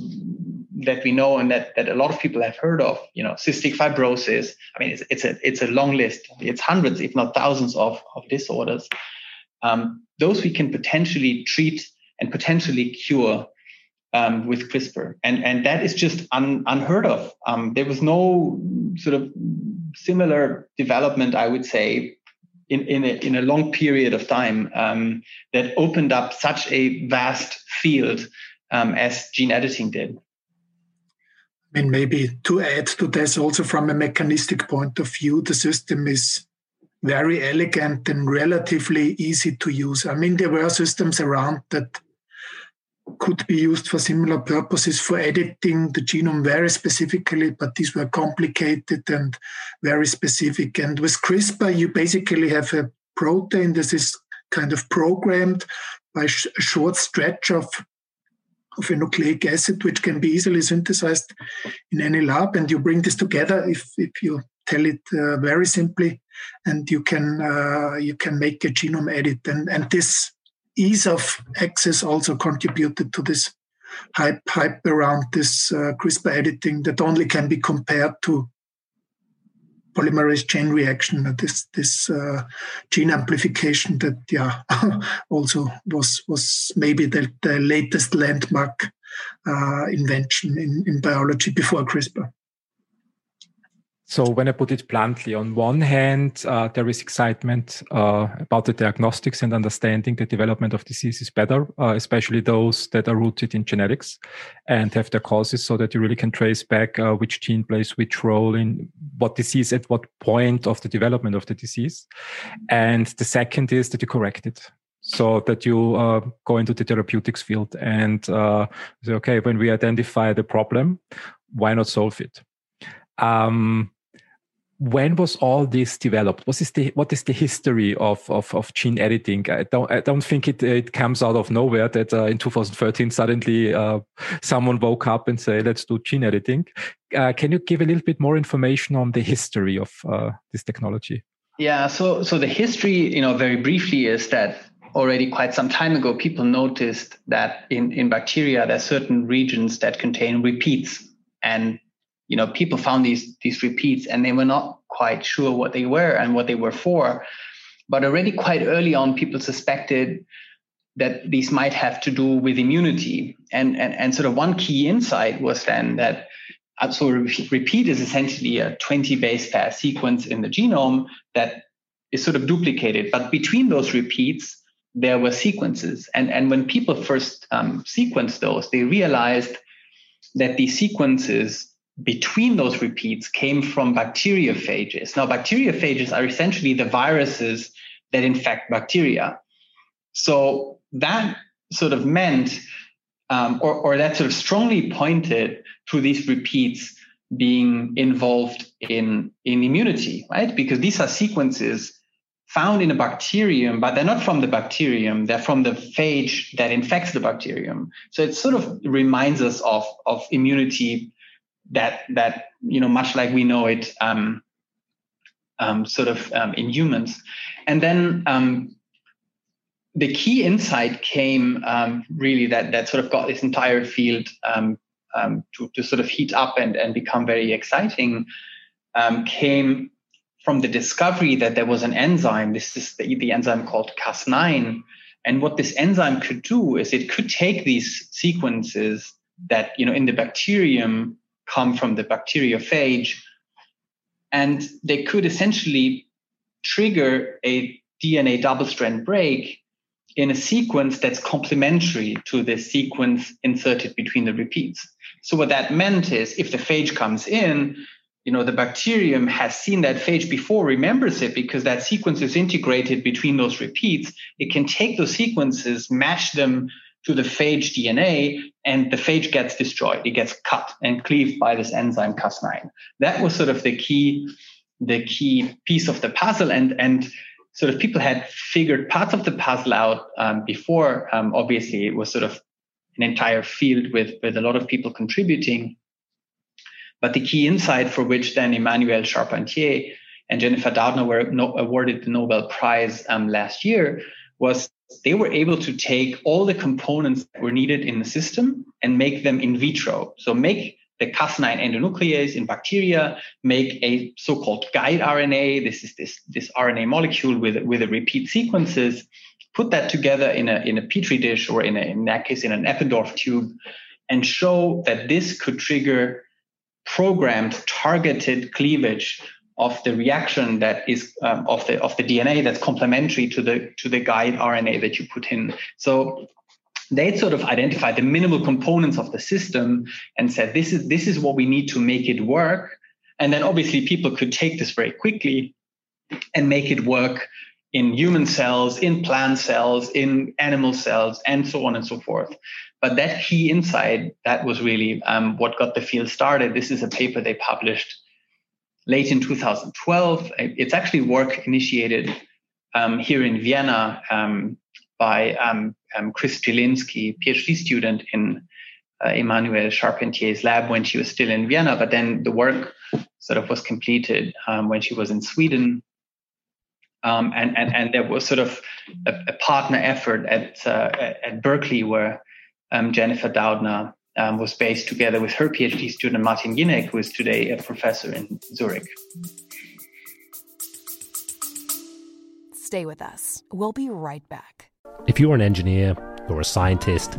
that we know and that, that a lot of people have heard of, you know, cystic fibrosis. I mean, it's, it's a it's a long list. It's hundreds, if not thousands, of of disorders. Um, those we can potentially treat and potentially cure um, with CRISPR, and and that is just un, unheard of. Um, there was no sort of similar development, I would say, in in a, in a long period of time um, that opened up such a vast field um, as gene editing did. I mean, maybe to add to this, also from a mechanistic point of view, the system is very elegant and relatively easy to use. I mean, there were systems around that could be used for similar purposes for editing the genome very specifically, but these were complicated and very specific. And with CRISPR, you basically have a protein that is kind of programmed by a short stretch of of a nucleic acid, which can be easily synthesized in any lab. And you bring this together if, if you tell it uh, very simply, and you can uh, you can make a genome edit. And, and this ease of access also contributed to this hype hype around this uh, CRISPR editing that only can be compared to polymerase chain reaction, this this uh, gene amplification that yeah [laughs] also was was maybe the, the latest landmark uh, invention in, in biology before CRISPR. So when I put it bluntly, on one hand, uh, there is excitement uh, about the diagnostics and understanding the development of diseases better, uh, especially those that are rooted in genetics and have their causes so that you really can trace back uh, which gene plays which role in what disease at what point of the development of the disease. And the second is that you correct it so that you uh, go into the therapeutics field and uh, say, okay, when we identify the problem, why not solve it? Um, when was all this developed? What is the what is the history of of, of gene editing? I don't I don't think it it comes out of nowhere that uh, in 2013 suddenly uh, someone woke up and say let's do gene editing. Uh, can you give a little bit more information on the history of uh, this technology? Yeah, so so the history, you know, very briefly is that already quite some time ago people noticed that in in bacteria there are certain regions that contain repeats and you know people found these these repeats and they were not quite sure what they were and what they were for. But already quite early on people suspected that these might have to do with immunity. And and, and sort of one key insight was then that so repeat is essentially a 20 base pair sequence in the genome that is sort of duplicated. But between those repeats there were sequences. And and when people first um, sequenced those they realized that these sequences between those repeats came from bacteriophages. Now, bacteriophages are essentially the viruses that infect bacteria. So that sort of meant, um, or, or that sort of strongly pointed to these repeats being involved in, in immunity, right? Because these are sequences found in a bacterium, but they're not from the bacterium, they're from the phage that infects the bacterium. So it sort of reminds us of, of immunity that that you know much like we know it um, um, sort of um, in humans. And then um, the key insight came um, really that that sort of got this entire field um, to, to sort of heat up and, and become very exciting came from the discovery that there was an enzyme. This is the, the enzyme called cas9 and what this enzyme could do is it could take these sequences that you know in the bacterium come from the bacteriophage. And they could essentially trigger a DNA double strand break in a sequence that's complementary to the sequence inserted between the repeats. So what that meant is if the phage comes in, you know, the bacterium has seen that phage before, remembers it because that sequence is integrated between those repeats. It can take those sequences, match them to the phage DNA, and the phage gets destroyed. It gets cut and cleaved by this enzyme Cas9. That was sort of the key, the key piece of the puzzle. And and sort of people had figured parts of the puzzle out um, before. Um, obviously, it was sort of an entire field with with a lot of people contributing. But the key insight for which then Emmanuelle Charpentier and Jennifer Doudna were no, awarded the Nobel Prize um, last year was they were able to take all the components that were needed in the system and make them in vitro. So make the Cas9 endonuclease in bacteria, make a so-called guide RNA. This is this, this RNA molecule with, with a repeat sequences, put that together in a, in a petri dish or in, a, in that case in an Eppendorf tube and show that this could trigger programmed targeted cleavage of the reaction that is um, of the of the DNA that's complementary to the to the guide RNA that you put in. So they sort of identified the minimal components of the system and said this is this is what we need to make it work. And then obviously people could take this very quickly and make it work in human cells, in plant cells, in animal cells, and so on and so forth. But that key insight, that was really um, what got the field started. This is a paper they published late in 2012. It's actually work initiated um, here in Vienna um, by um, um Chris Chylinski, PhD student in uh, Emmanuelle Charpentier's lab when she was still in Vienna. But then the work sort of was completed um, when she was in Sweden. Um, and, and, and there was sort of a, a partner effort at, uh, at Berkeley where Jennifer Doudna um, was based together with her PhD student Martin Jinek, who is today a professor in Zurich. Stay with us. We'll be right back. If you're an engineer or a scientist,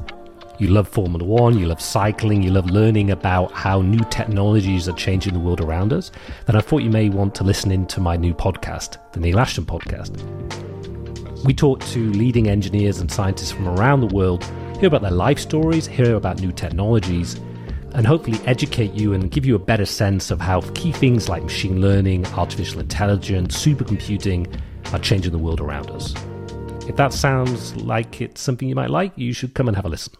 you love Formula One, you love cycling, you love learning about how new technologies are changing the world around us, then I thought you may want to listen in to my new podcast, the Neil Ashton Podcast. We talk to leading engineers and scientists from around the world hear about their life stories, hear about new technologies, and hopefully educate you and give you a better sense of how key things like machine learning, artificial intelligence, supercomputing are changing the world around us. If that sounds like it's something you might like, you should come and have a listen.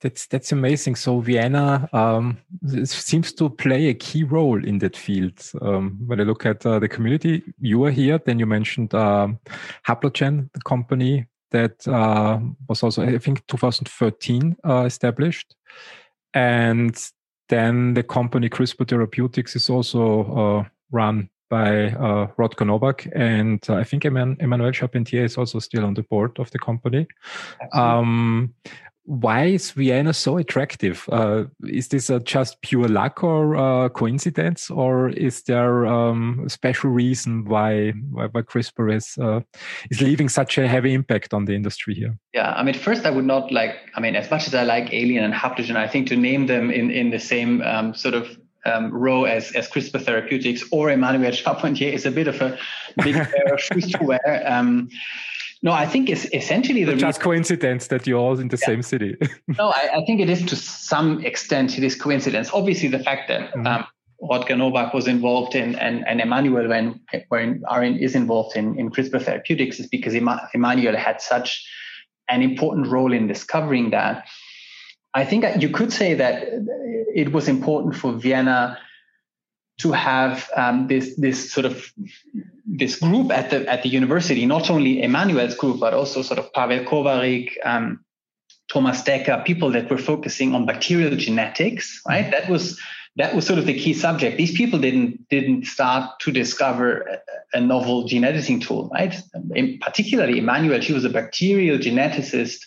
That's that's amazing. So Vienna um, seems to play a key role in that field. Um, when I look at uh, the community, you are here. Then you mentioned um, Haplogen, the company that uh, was also, I think, 2013 uh, established, and then the company CRISPR Therapeutics is also uh, run by uh, Novak, and uh, I think Emmanuelle Charpentier is also still on the board of the company. Um, why is Vienna so attractive? Uh, is this uh, just pure luck or uh, coincidence, or is there um, a special reason why why, why CRISPR is uh, is leaving such a heavy impact on the industry here? Yeah, I mean, first I would not like. I mean, as much as I like Aelian and Haplogen, I think to name them in in the same um, sort of um, row as, as CRISPR Therapeutics or Emmanuelle Charpentier is a bit of a big pair of shoes to wear. Um, no, I think it's essentially the just coincidence that you're all in the yeah. same city. [laughs] no, I, I, think it is to some extent it is coincidence. Obviously, the fact that mm-hmm. um, Rodger Novak was involved in and, and Emmanuelle when when Arin is involved in, in CRISPR therapeutics is because Emmanuelle had such an important role in discovering that. I think you could say that it was important for Vienna to have um, this this sort of this group at the at the university, not only Emmanuelle's group, but also sort of Pavel Kovarik, um, Thomas Decker, people that were focusing on bacterial genetics, right? That was that was sort of the key subject. These people didn't didn't start to discover a, novel gene editing tool, right? In particularly Emmanuelle, she was a bacterial geneticist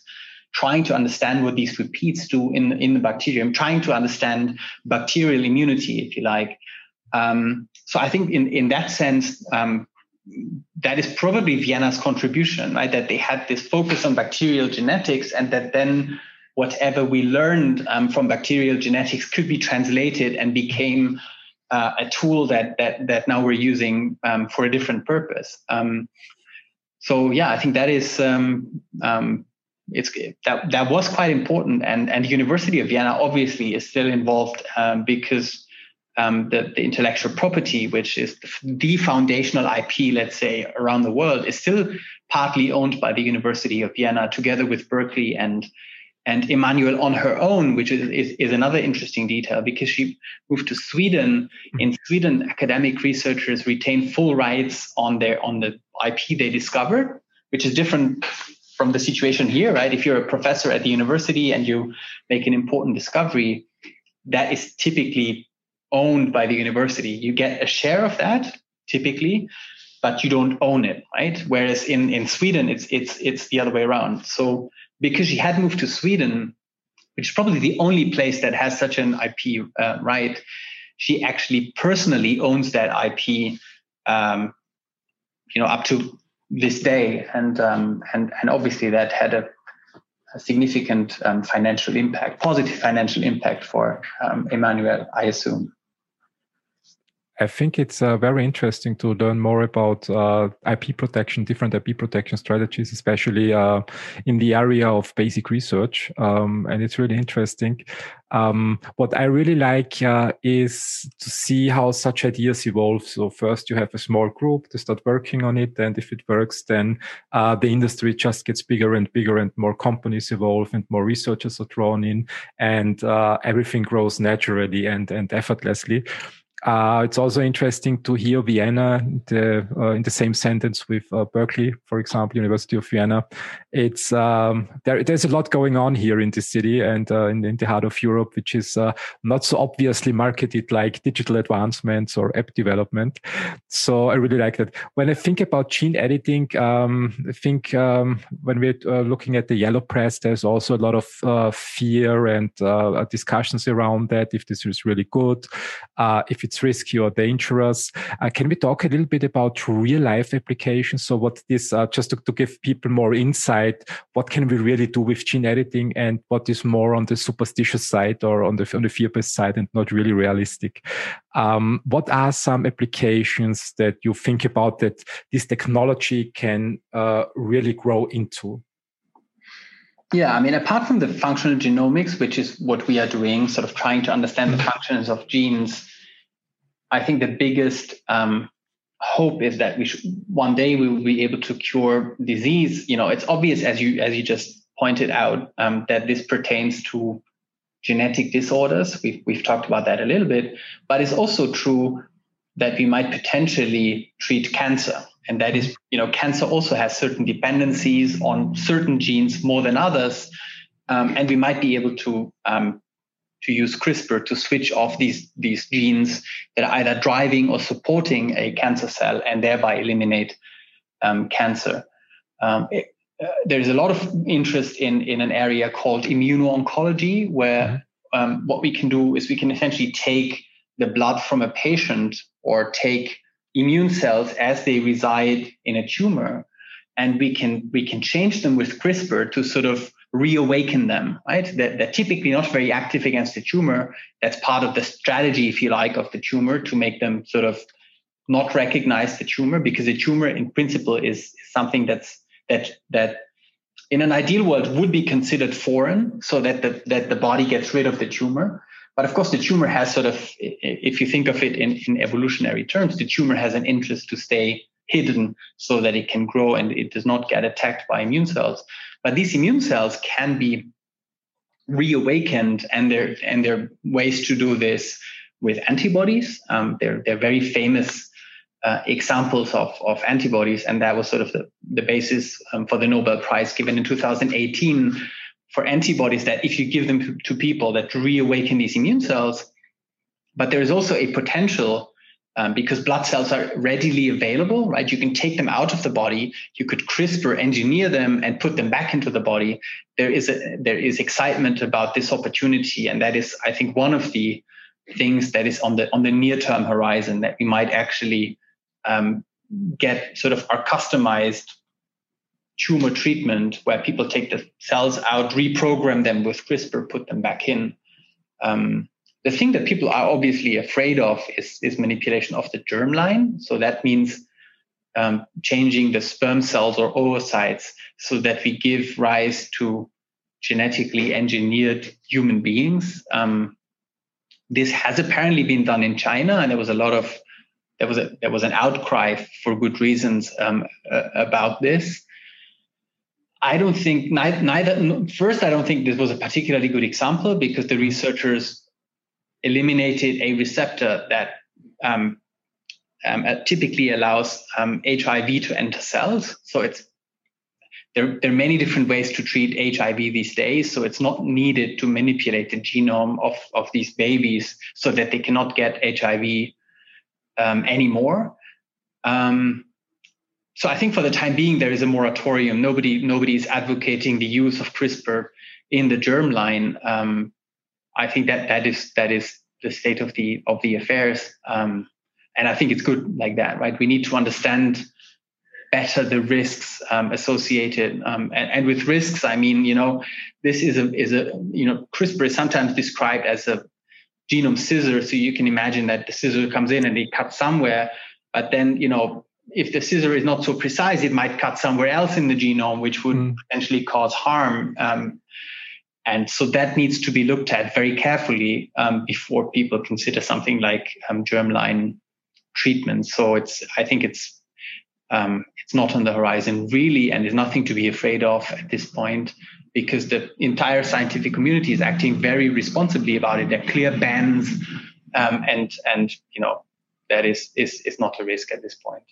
trying to understand what these repeats do in, in the bacterium, trying to understand bacterial immunity, if you like. Um, so I think in, in that sense, um, that is probably Vienna's contribution, right? That they had this focus on bacterial genetics and that then whatever we learned um, from bacterial genetics could be translated and became uh, a tool that that that now we're using um, for a different purpose. Um, so yeah, I think that is um, it's that that was quite important, and and the University of Vienna obviously is still involved um, because um, the, the intellectual property, which is the foundational IP, let's say around the world, is still partly owned by the University of Vienna, together with Berkeley and and Emmanuelle on her own, which is, is, is, another interesting detail because she moved to Sweden. In Sweden, academic researchers retain full rights on their on the IP they discover, which is different from the situation here, right? If you're a professor at the university and you make an important discovery, that is typically owned by the university. You get a share of that typically, but you don't own it, right? Whereas in, in Sweden, it's it's it's the other way around. So because she had moved to Sweden, which is probably the only place that has such an IP uh, right, she actually personally owns that IP, um, you know, up to this day, and um, and and obviously that had a, a significant um, financial impact, positive financial impact for um, Emmanuelle, I assume. I think it's uh, very interesting to learn more about uh, IP protection, different IP protection strategies, especially uh, in the area of basic research. Um, and it's really interesting. Um, what I really like uh, is to see how such ideas evolve. So first you have a small group to start working on it. And if it works, then uh, the industry just gets bigger and bigger and more companies evolve and more researchers are drawn in and uh, everything grows naturally and, and effortlessly. Uh, it's also interesting to hear Vienna the, uh, in the same sentence with uh, Berkeley, for example, University of Vienna. It's um, there, there's a lot going on here in the city and uh, in, in, the heart of Europe, which is uh, not so obviously marketed like digital advancements or app development. So I really like that. When I think about gene editing, um, I think um, when we're uh, looking at the yellow press, there's also a lot of fear and discussions around that. If this is really good, if it's it's risky or dangerous. Uh, can we talk a little bit about real life applications? So what this, uh, just to, to, give people more insight, what can we really do with gene editing and what is more on the superstitious side or on the, on the fear-based side and not really realistic? Um, what are some applications that you think about that this technology can uh, really grow into? Yeah, I mean, apart from the functional genomics, which is what we are doing, sort of trying to understand the functions of genes, I think the biggest um, hope is that we should one day we will be able to cure disease. You know, it's obvious as you as you just pointed out um, that this pertains to genetic disorders. We've we've talked about that a little bit, but it's also true that we might potentially treat cancer. And that is, you know, cancer also has certain dependencies on certain genes more than others. Um, and we might be able to um, to use CRISPR to switch off these, these genes that are either driving or supporting a cancer cell and thereby eliminate um, cancer. Um, it, uh, there's a lot of interest in, in an area called immuno-oncology, where mm-hmm. um, what we can do is we can essentially take the blood from a patient or take immune cells as they reside in a tumor, and we can we can change them with CRISPR to sort of reawaken them, right? That they're typically not very active against the tumor. That's part of the strategy, if you like, of the tumor to make them sort of not recognize the tumor because the tumor in principle is something that's that that in an ideal world would be considered foreign so that the that the body gets rid of the tumor but of course the tumor has sort of if you think of it in, in evolutionary terms the tumor has an interest to stay hidden so that it can grow and it does not get attacked by immune cells but these immune cells can be reawakened, and there and there are ways to do this with antibodies. Um, they're they're very famous uh, examples of, of antibodies, and that was sort of the, the basis um, for the Nobel Prize given in 2018 for antibodies. That if you give them to, to people that reawaken these immune cells, but there is also a potential um, because blood cells are readily available, right? You can take them out of the body. You could CRISPR engineer them and put them back into the body. There is a, there is excitement about this opportunity, and that is, I think, one of the things that is on the on the near term horizon that we might actually um, get sort of our customized tumor treatment where people take the cells out, reprogram them with CRISPR, put them back in. Um, the thing that people are obviously afraid of is, is manipulation of the germline. So that means um, changing the sperm cells or oocytes so that we give rise to genetically engineered human beings. Um, this has apparently been done in China, and there was a lot of there was a there was an outcry for good reasons um, uh, about this. I don't think neither, neither. First, I don't think this was a particularly good example because the researchers eliminated a receptor that um, um, uh, typically allows um, HIV to enter cells. So it's there, there are many different ways to treat HIV these days. So it's not needed to manipulate the genome of, of these babies so that they cannot get HIV um, anymore. Um, so I think for the time being, there is a moratorium. Nobody, nobody is advocating the use of CRISPR in the germline. Um, I think that that is that is the state of the of the affairs. Um, and I think it's good like that, right? We need to understand better the risks um, associated. Um, and, and, with risks, I mean, you know, this is a is a you know, CRISPR is sometimes described as a genome scissor. So you can imagine that the scissor comes in and it cuts somewhere, but then you know, if the scissor is not so precise, it might cut somewhere else in the genome, which would mm. potentially cause harm. Um, and so that needs to be looked at very carefully um, before people consider something like um, germline treatment. So it's I think it's um, it's not on the horizon really, and there's nothing to be afraid of at this point because the entire scientific community is acting very responsibly about it. There are clear bans, um, and and you know that is is is not a risk at this point.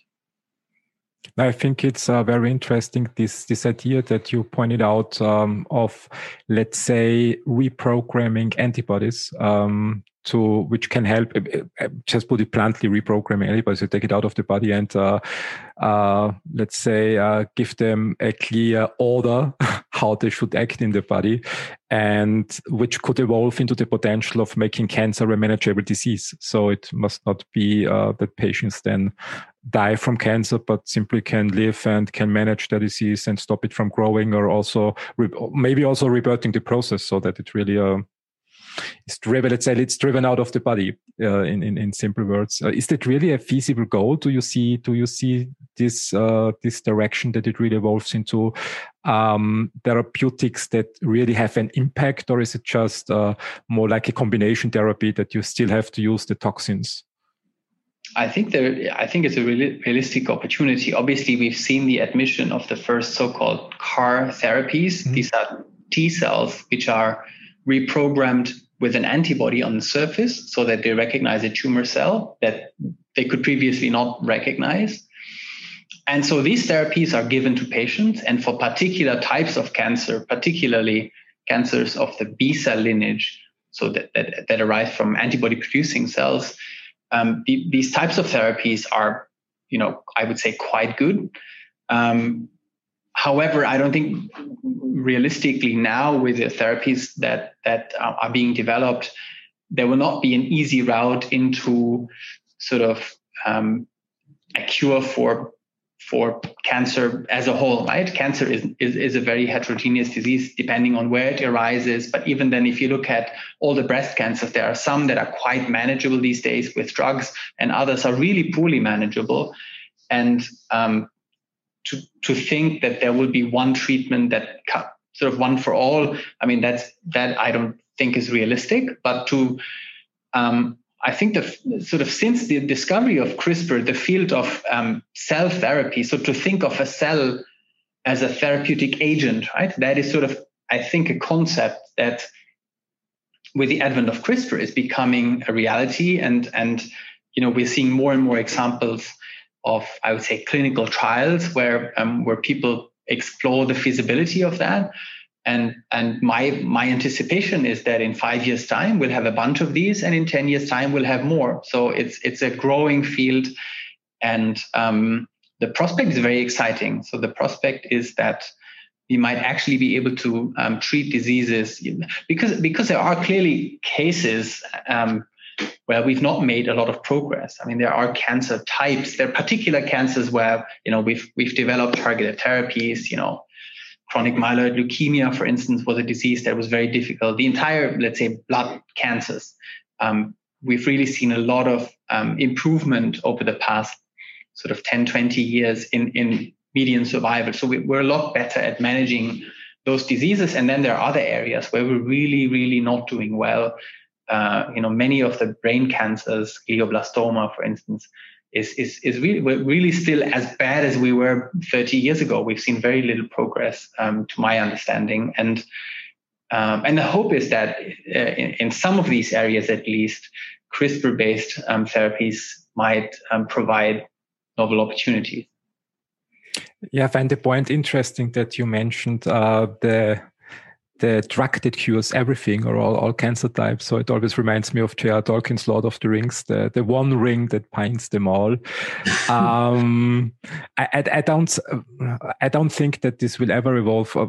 I think it's uh, very interesting this this idea that you pointed out um, of, let's say, reprogramming antibodies um, to which can help. Uh, uh, just put it bluntly, reprogramming antibodies. You take it out of the body and, uh, uh, let's say, uh, give them a clear order [laughs] how they should act in the body, and which could evolve into the potential of making cancer a manageable disease. So it must not be that patients then die from cancer, but simply can live and can manage the disease and stop it from growing, or also maybe also reverting the process so that it really uh, is driven. Let's say it's driven out of the body. Uh, in, in in simple words, uh, is that really a feasible goal? Do you see do you see this uh, this direction that it really evolves into um, therapeutics that really have an impact, or is it just uh, more like a combination therapy that you still have to use the toxins? I think there, I think it's a realistic opportunity. Obviously, we've seen the admission of the first so-called CAR therapies. Mm-hmm. These are T cells which are reprogrammed with an antibody on the surface so that they recognize a tumor cell that they could previously not recognize. And so these therapies are given to patients, and for particular types of cancer, particularly cancers of the B cell lineage, so that, that, that arise from antibody producing cells, um, the, these types of therapies are, you know, I would say quite good. Um, however, I don't think realistically now with the therapies that that are being developed, there will not be an easy route into sort of um, a cure for for cancer as a whole, right? Cancer is, is, is, a very heterogeneous disease depending on where it arises. But even then, if you look at all the breast cancers, there are some that are quite manageable these days with drugs, and others are really poorly manageable. And um, to, to think that there will be one treatment that sort of one for all, I mean, that's that I don't think is realistic. But to um, I think the sort of since the discovery of CRISPR, the field of um, cell therapy, so to think of a cell as a therapeutic agent, right? That is sort of, I think, a concept that with the advent of CRISPR is becoming a reality. And, and you know, we're seeing more and more examples of, I would say, clinical trials where, um, where people explore the feasibility of that. And and my my anticipation is that in five years time we'll have a bunch of these and in 10 years time we'll have more. So it's it's a growing field and um, the prospect is very exciting. So the prospect is that we might actually be able to um, treat diseases because because there are clearly cases um, where we've not made a lot of progress. I mean, there are cancer types. There are particular cancers where you know we've we've developed targeted therapies. You know, chronic myeloid leukemia, for instance, was a disease that was very difficult. The entire, let's say, blood cancers. um, we've really seen a lot of um, improvement over the past sort of 10, 20 years in, in median survival. So we, we're a lot better at managing those diseases. And then there are other areas where we're really, really not doing well. Uh, you know, many of the brain cancers, glioblastoma, for instance, is is is really really still as bad as we were 30 years ago. We've seen very little progress, um, to my understanding, and um, and the hope is that uh, in, in, some of these areas, at least, CRISPR-based um, therapies might um, provide novel opportunities. Yeah, find the point interesting that you mentioned uh, the the drug that cures everything or all, all cancer types. So it always reminds me of J.R. Tolkien's Lord of the Rings, the, the one ring that binds them all. [laughs] um, I, I, I, don't, I don't think that this will ever evolve uh,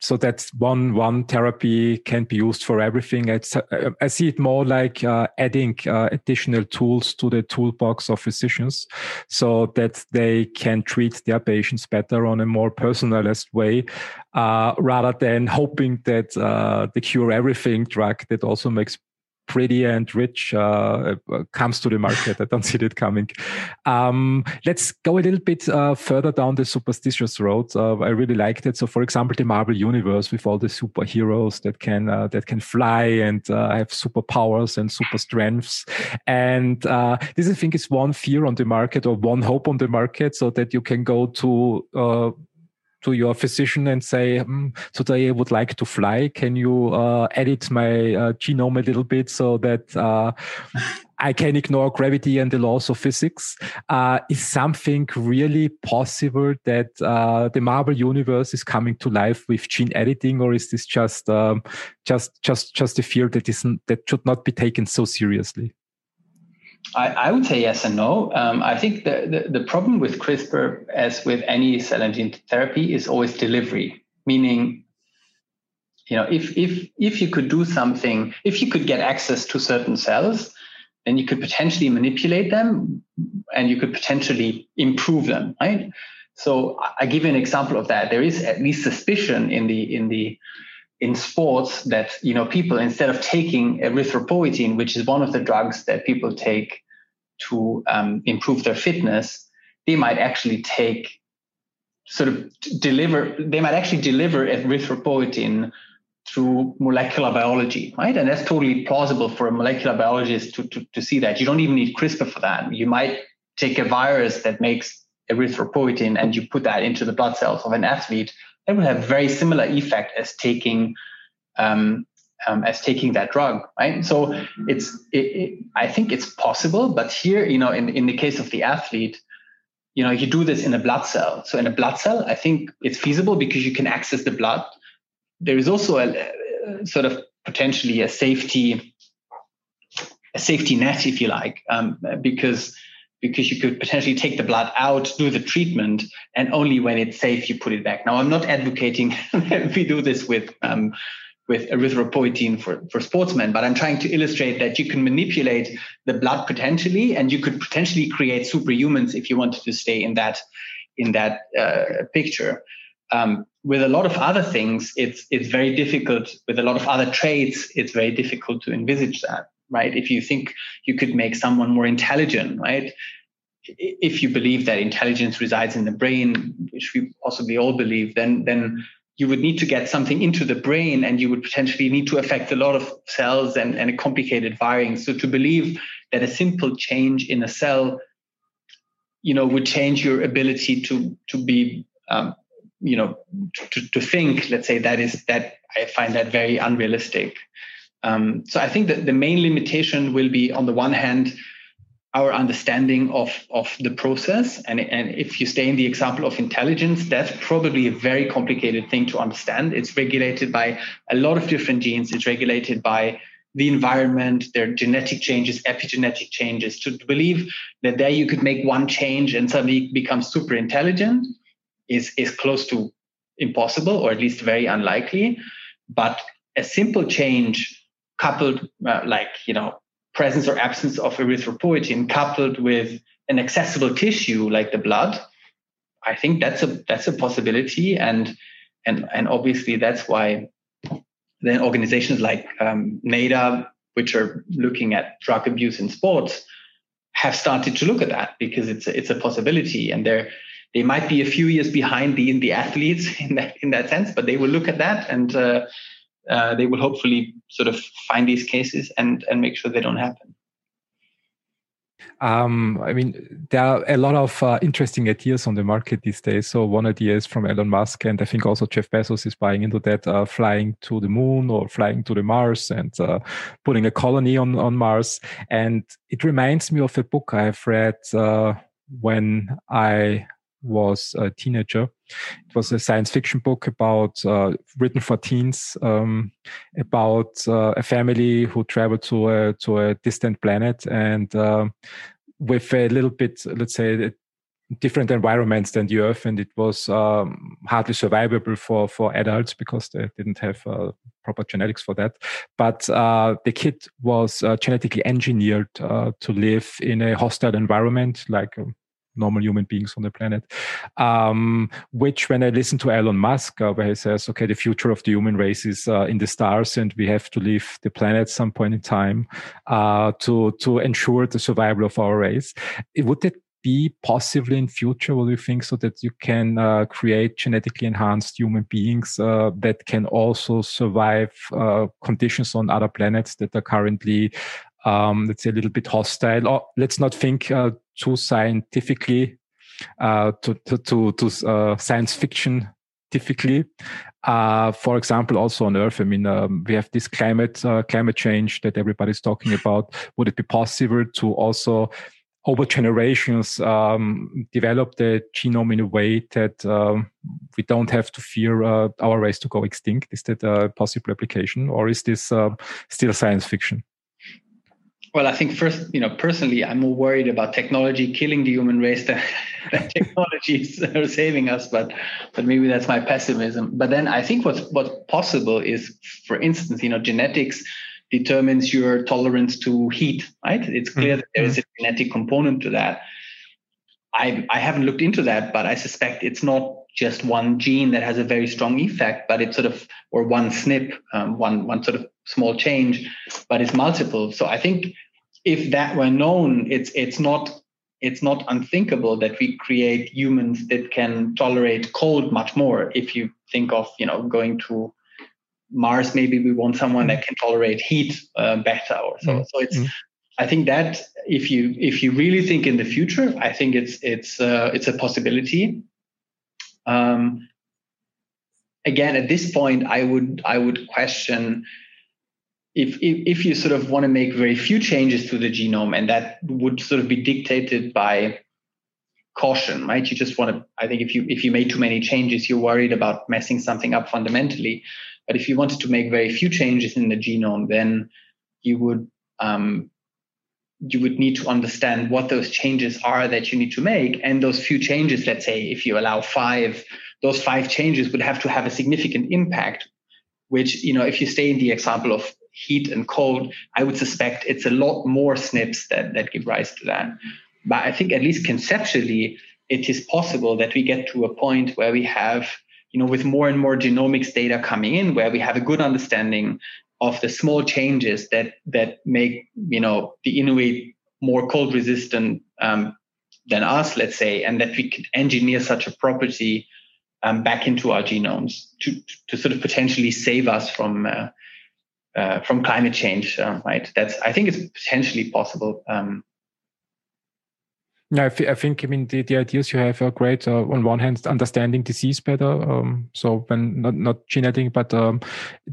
so that one one therapy can be used for everything. It's, uh, I see it more like uh, adding uh, additional tools to the toolbox of physicians, so that they can treat their patients better on a more personalized way, uh, rather than hoping that uh, the cure everything drug that also makes pretty and rich uh, uh, comes to the market. I don't [laughs] see that coming. Um, let's go a little bit uh, further down the superstitious road. Uh, I really liked it. So, for example, the Marvel universe with all the superheroes that can uh, that can fly and uh, have superpowers and super strengths. And this, I think, is one fear on the market or one hope on the market, so that you can go to to your physician and say, mm, today I would like to fly. Can you uh, edit my uh, genome a little bit so that uh, I can ignore gravity and the laws of physics? Uh, is something really possible that uh, the Marvel universe is coming to life with gene editing, or is this just um, just just just a fear that isn't that should not be taken so seriously? I, I, would say yes and no. Um, I think the, the, the, problem with CRISPR, as with any cell and gene therapy, is always delivery. Meaning, you know, if if if you could do something, if you could get access to certain cells, then you could potentially manipulate them, and you could potentially improve them, right? So I give you an example of that. There is at least suspicion in the in the in sports that you know people instead of taking erythropoietin, which is one of the drugs that people take to um, improve their fitness, they might actually take sort of deliver. They might actually deliver erythropoietin through molecular biology, right? And that's totally plausible for a molecular biologist to, to, to see that. You don't even need CRISPR for that. You might take a virus that makes erythropoietin and you put that into the blood cells of an athlete it will have very similar effect as taking um, um, as taking that drug, right? So it's it, it, I think it's possible, but here, you know, in in the case of the athlete, you know, you do this in a blood cell. So in a blood cell, I think it's feasible because you can access the blood. There is also a, a sort of potentially a safety a safety net, if you like, um, because because you could potentially take the blood out, do the treatment, and only when it's safe you put it back. Now, I'm not advocating [laughs] that we do this with um, with erythropoietin for, for sportsmen, but I'm trying to illustrate that you can manipulate the blood potentially, and you could potentially create superhumans if you wanted to stay in that in that uh, picture. Um, with a lot of other things, it's it's very difficult. With a lot of other traits, it's very difficult to envisage that right? If you think you could make someone more intelligent, right? If you believe that intelligence resides in the brain, which we possibly all believe, then then you would need to get something into the brain and you would potentially need to affect a lot of cells and, and a complicated wiring. So to believe that a simple change in a cell, you know, would change your ability to to be um, you know to, to think let's say that is that i find that very unrealistic um, so I think that the main limitation will be, on the one hand, our understanding of, of the process. And, and if you stay in the example of intelligence, that's probably a very complicated thing to understand. It's regulated by a lot of different genes. It's regulated by the environment, their genetic changes, epigenetic changes. To believe that there you could make one change and suddenly become super intelligent is, is close to impossible, or at least very unlikely. But a simple change coupled uh, like you know presence or absence of erythropoietin coupled with an accessible tissue like the blood i think that's a that's a possibility. And and and obviously that's why then organizations like um, NADA, which are looking at drug abuse in sports, have started to look at that because it's a, it's a possibility, and they're they might be a few years behind the the athletes [laughs] in that in that sense, but they will look at that and uh, uh, they will hopefully sort of find these cases and and make sure they don't happen. Um, I mean, there are a lot of uh, interesting ideas on the market these days. So one idea is from Elon Musk, and I think also Jeff Bezos is buying into that, uh, flying to the moon or flying to the Mars and uh, putting a colony on on Mars. And it reminds me of a book I've read uh, when I was a teenager. It was a science fiction book about uh, written for teens um, about uh, a family who traveled to a to a distant planet and uh, with a little bit, let's say, different environments than the Earth, and it was um, hardly survivable for for adults because they didn't have uh, proper genetics for that. But uh, the kid was uh, genetically engineered uh, to live in a hostile environment, like um, normal human beings on the planet. Um, which, when I listen to Elon Musk, uh, where he says, "Okay, the future of the human race is uh, in the stars, and we have to leave the planet at some point in time uh, to to ensure the survival of our race," would it be possibly in future will you think so that you can uh, create genetically enhanced human beings uh, that can also survive uh, conditions on other planets that are currently um, let's say a little bit hostile. Or let's not think uh, too scientifically uh, to to to, uh, science fiction typically. Uh, for example also on earth i mean um, we have this climate uh, climate change that everybody's talking about. Would it be possible to also over generations um, develop the genome in a way that um, we don't have to fear uh, our race to go extinct? Is that a possible application or is this uh, still science fiction well, I think first, you know, personally, I'm more worried about technology killing the human race than, [laughs] technology is [laughs] saving us. But but maybe that's my pessimism. But then I think what's what's possible is, for instance, you know, genetics determines your tolerance to heat. Right? It's clear mm-hmm. that there is a genetic component to that. I I haven't looked into that, but I suspect it's not just one gene that has a very strong effect, but it's sort of or one SNP, um, one one sort of small change, but it's multiple. So I think if that were known, it's it's not it's not unthinkable that we create humans that can tolerate cold much more. If you think of you know going to Mars, maybe we want someone that can tolerate heat uh, better or so. Mm-hmm. So it's mm-hmm. I think that if you if you really think in the future, I think it's it's uh, it's a possibility. Um, again, at this point, I would I would question if, if, if you sort of want to make very few changes to the genome and that would sort of be dictated by caution right? You just want to i think if you if you made too many changes you're worried about messing something up fundamentally. But if you wanted to make very few changes in the genome then you would um, you would need to understand what those changes are that you need to make and those few changes let's say if you allow five those five changes would have to have a significant impact which you know if you stay in the example of heat and cold, I would suspect it's a lot more SNPs that, that give rise to that. But I think at least conceptually, it is possible that we get to a point where we have, you know, with more and more genomics data coming in, where we have a good understanding of the small changes that that make, you know, the Inuit more cold resistant um, than us, let's say, and that we could engineer such a property um, back into our genomes to to sort of potentially save us from uh, uh, from climate change, uh, right? That's I think it's potentially possible. Um, yeah, I, think I mean the, the ideas you have are great. Uh, on one hand, understanding disease better. Um, so when not not genetic, but um,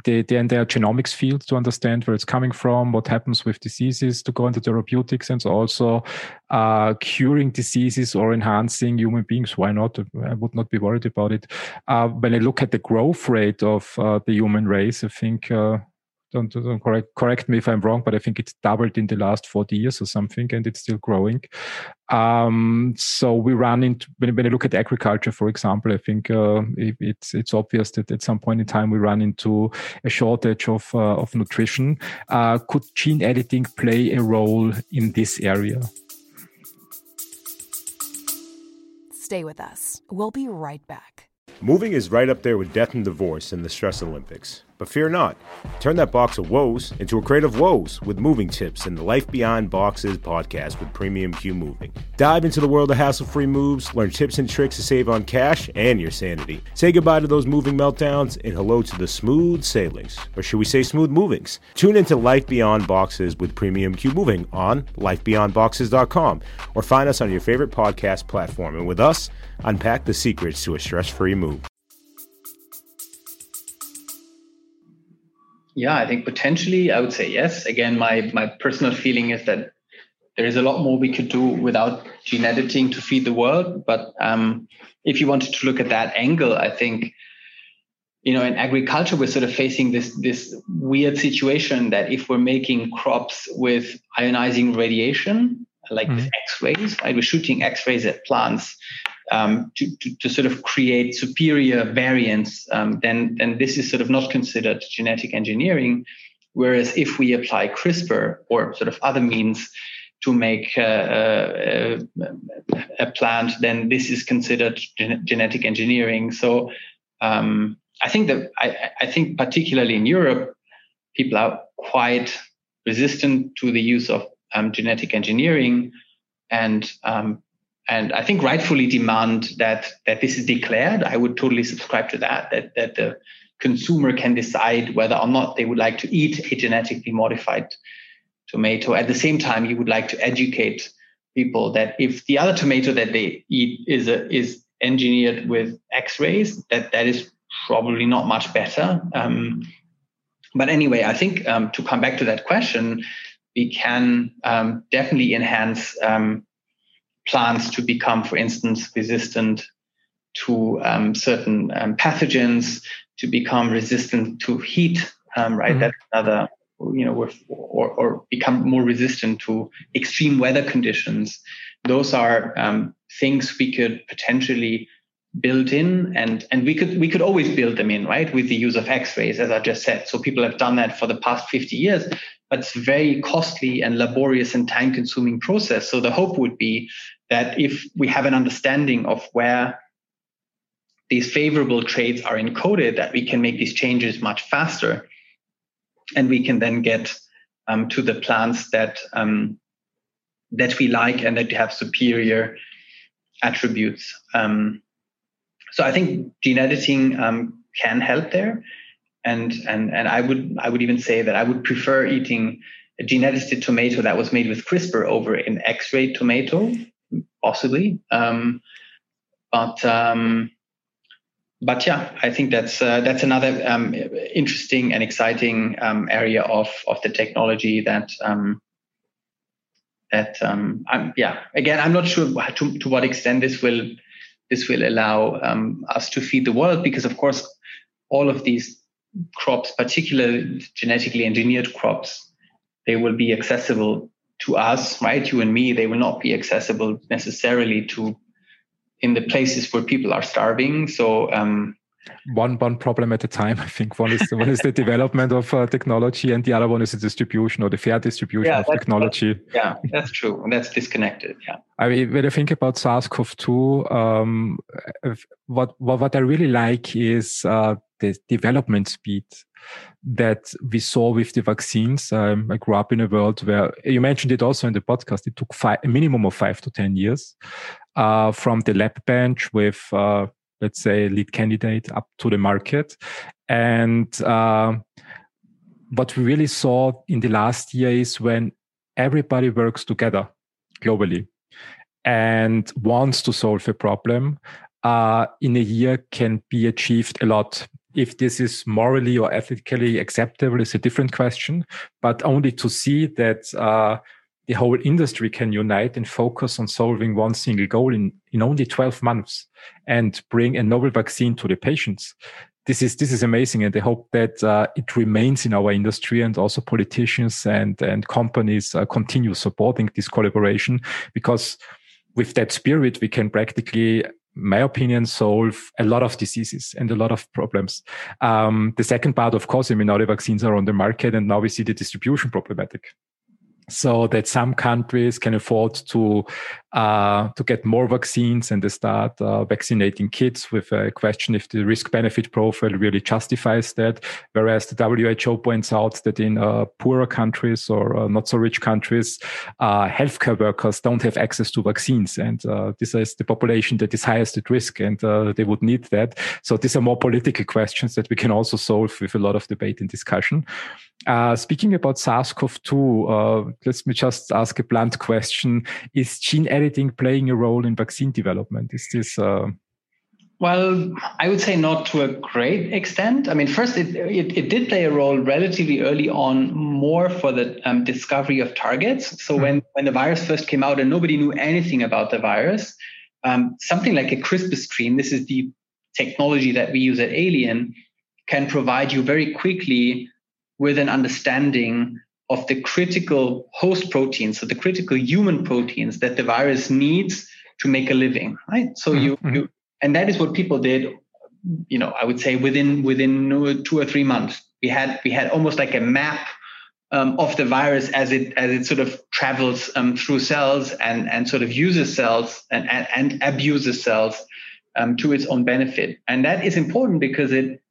the the entire genomics field to understand where it's coming from, what happens with diseases, to go into therapeutics, and so also uh, curing diseases or enhancing human beings. Why not? I would not be worried about it. Uh, when I look at the growth rate of uh, the human race, I think uh, don't, don't correct, correct me if I'm wrong, but I think it's doubled in the last 40 years or something, and it's still growing. Um, so we run into when, when I look at agriculture, for example, I think uh, it, it's it's obvious that at some point in time we run into a shortage of uh, of nutrition. Uh, could gene editing play a role in this area? Stay with us. We'll be right back. Moving is right up there with death and divorce in the Stress Olympics. But fear not. Turn that box of woes into a crate of woes with moving tips in the Life Beyond Boxes podcast with Premium Q Moving. Dive into the world of hassle free moves, learn tips and tricks to save on cash and your sanity. Say goodbye to those moving meltdowns and hello to the smooth sailings, or should we say smooth movings? Tune into Life Beyond Boxes with Premium Q Moving on lifebeyondboxes.com or find us on your favorite podcast platform. And with us, unpack the secrets to a stress free move. Yeah, I think potentially I would say yes. Again, my my personal feeling is that there is a lot more we could do without gene editing to feed the world. But um, if you wanted to look at that angle, I think you know in agriculture we're sort of facing this this weird situation that if we're making crops with ionizing radiation like mm-hmm. x-rays right we're shooting x-rays at plants um, to, to, to, sort of create superior variants, um, then, then this is sort of not considered genetic engineering. Whereas if we apply CRISPR or sort of other means to make uh, uh, a plant, then this is considered gen- genetic engineering. So um, I think that I, I think particularly in Europe, people are quite resistant to the use of um, genetic engineering, and um, and I think rightfully demand that that this is declared. I would totally subscribe to that. That that the consumer can decide whether or not they would like to eat a genetically modified tomato. At the same time, you would like to educate people that if the other tomato that they eat is a, is engineered with X-rays, that that is probably not much better. Um, but anyway, I think um, to come back to that question, we can um, definitely enhance um, plants to become, for instance, resistant to um, certain um, pathogens, to become resistant to heat, um, right? Mm-hmm. That's another, you know, or, or become more resistant to extreme weather conditions. Those are um, things we could potentially build in and and we could we could always build them in right with the use of x-rays as i just said so people have done that for the past 50 years but it's a very costly and laborious and time consuming process so the hope would be that if we have an understanding of where these favorable traits are encoded, that we can make these changes much faster, and we can then get um, to the plants that um, that we like and that have superior attributes. Um, so I think gene editing um, can help there, and and and I would I would even say that I would prefer eating a gene edited tomato that was made with CRISPR over an X-ray tomato possibly. Um, but um, but yeah, I think that's uh, that's another um, interesting and exciting um, area of of the technology that um, that um, I'm, yeah. Again, I'm not sure to to what extent this will this will allow us to feed the world because of course all of these crops, particularly genetically engineered crops, they will be accessible to us, right? You and me, they will not be accessible necessarily to in the places where people are starving. So um, one one problem at a time. [laughs] I think one is one is the development of uh, technology, and the other one is the distribution or the fair distribution yeah, of technology. That's, yeah, that's true. and That's disconnected. Yeah. I mean, when I think about SARS-CoV-2, um, what, what what I really like is uh, the development speed that we saw with the vaccines. Um, I grew up in a world where you mentioned it also in the podcast. It took five, a minimum of five to ten years uh, from the lab bench with, uh, let's say, lead candidate up to the market, and uh, what we really saw in the last year is when everybody works together globally and wants to solve a problem. Uh, in a year can be achieved a lot if this is morally or ethically acceptable is a different question, but only to see that uh, the whole industry can unite and focus on solving one single goal in, in only 12 months and bring a novel vaccine to the patients. This is this is amazing, and I hope that uh, it remains in our industry, and also politicians and and companies uh, continue supporting this collaboration because with that spirit, we can practically my opinion, solve a lot of diseases and a lot of problems. Um, the second part, of course, I mean, now the vaccines are on the market and now we see the distribution problematic. So that some countries can afford to uh, to get more vaccines and they start uh, vaccinating kids with a question if the risk benefit profile really justifies that. Whereas the WHO points out that in uh, poorer countries or uh, not so rich countries, uh, healthcare workers don't have access to vaccines. And uh, this is the population that is highest at risk and they would need that. So these are more political questions that we can also solve with a lot of debate and discussion. Speaking about SARS-CoV-2, let me just ask a blunt question. Is gene editing playing a role in vaccine development? Is this uh... well, I would say not to a great extent. I mean, first, it, it, it did play a role relatively early on, more for the um, discovery of targets. So mm-hmm. when, when the virus first came out and nobody knew anything about the virus, um, something like a CRISPR screen, this is the technology that we use at Aelian, can provide you very quickly with an understanding of the critical host proteins, so the critical human proteins that the virus needs to make a living, right? So mm-hmm. you, you, and that is what people did. You know, I would say within within two or three months, we had we had almost like a map um, of the virus as it as it sort of travels um, through cells and and sort of uses cells and and, and abuses cells um, to its own benefit. And that is important because it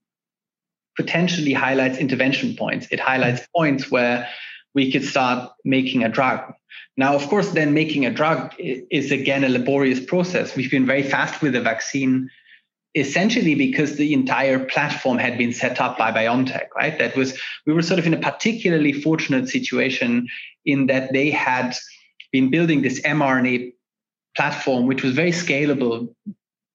potentially highlights intervention points. It highlights mm-hmm. points where we could start making a drug. Now, of course, then making a drug is again a laborious process. We've been very fast with the vaccine, essentially because the entire platform had been set up by BioNTech, right? That was, we were sort of in a particularly fortunate situation in that they had been building this mRNA platform, which was very scalable,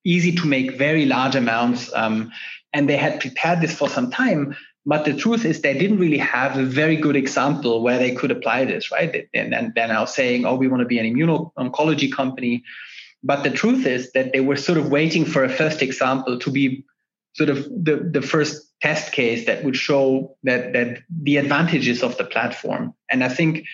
easy to make very large amounts. Um, and they had prepared this for some time but the truth is, they didn't really have a very good example where they could apply this, right? And, and they're now saying, oh, we want to be an immuno-oncology company. But the truth is that they were sort of waiting for a first example to be sort of the, the first test case that would show that, that the advantages of the platform. And I think,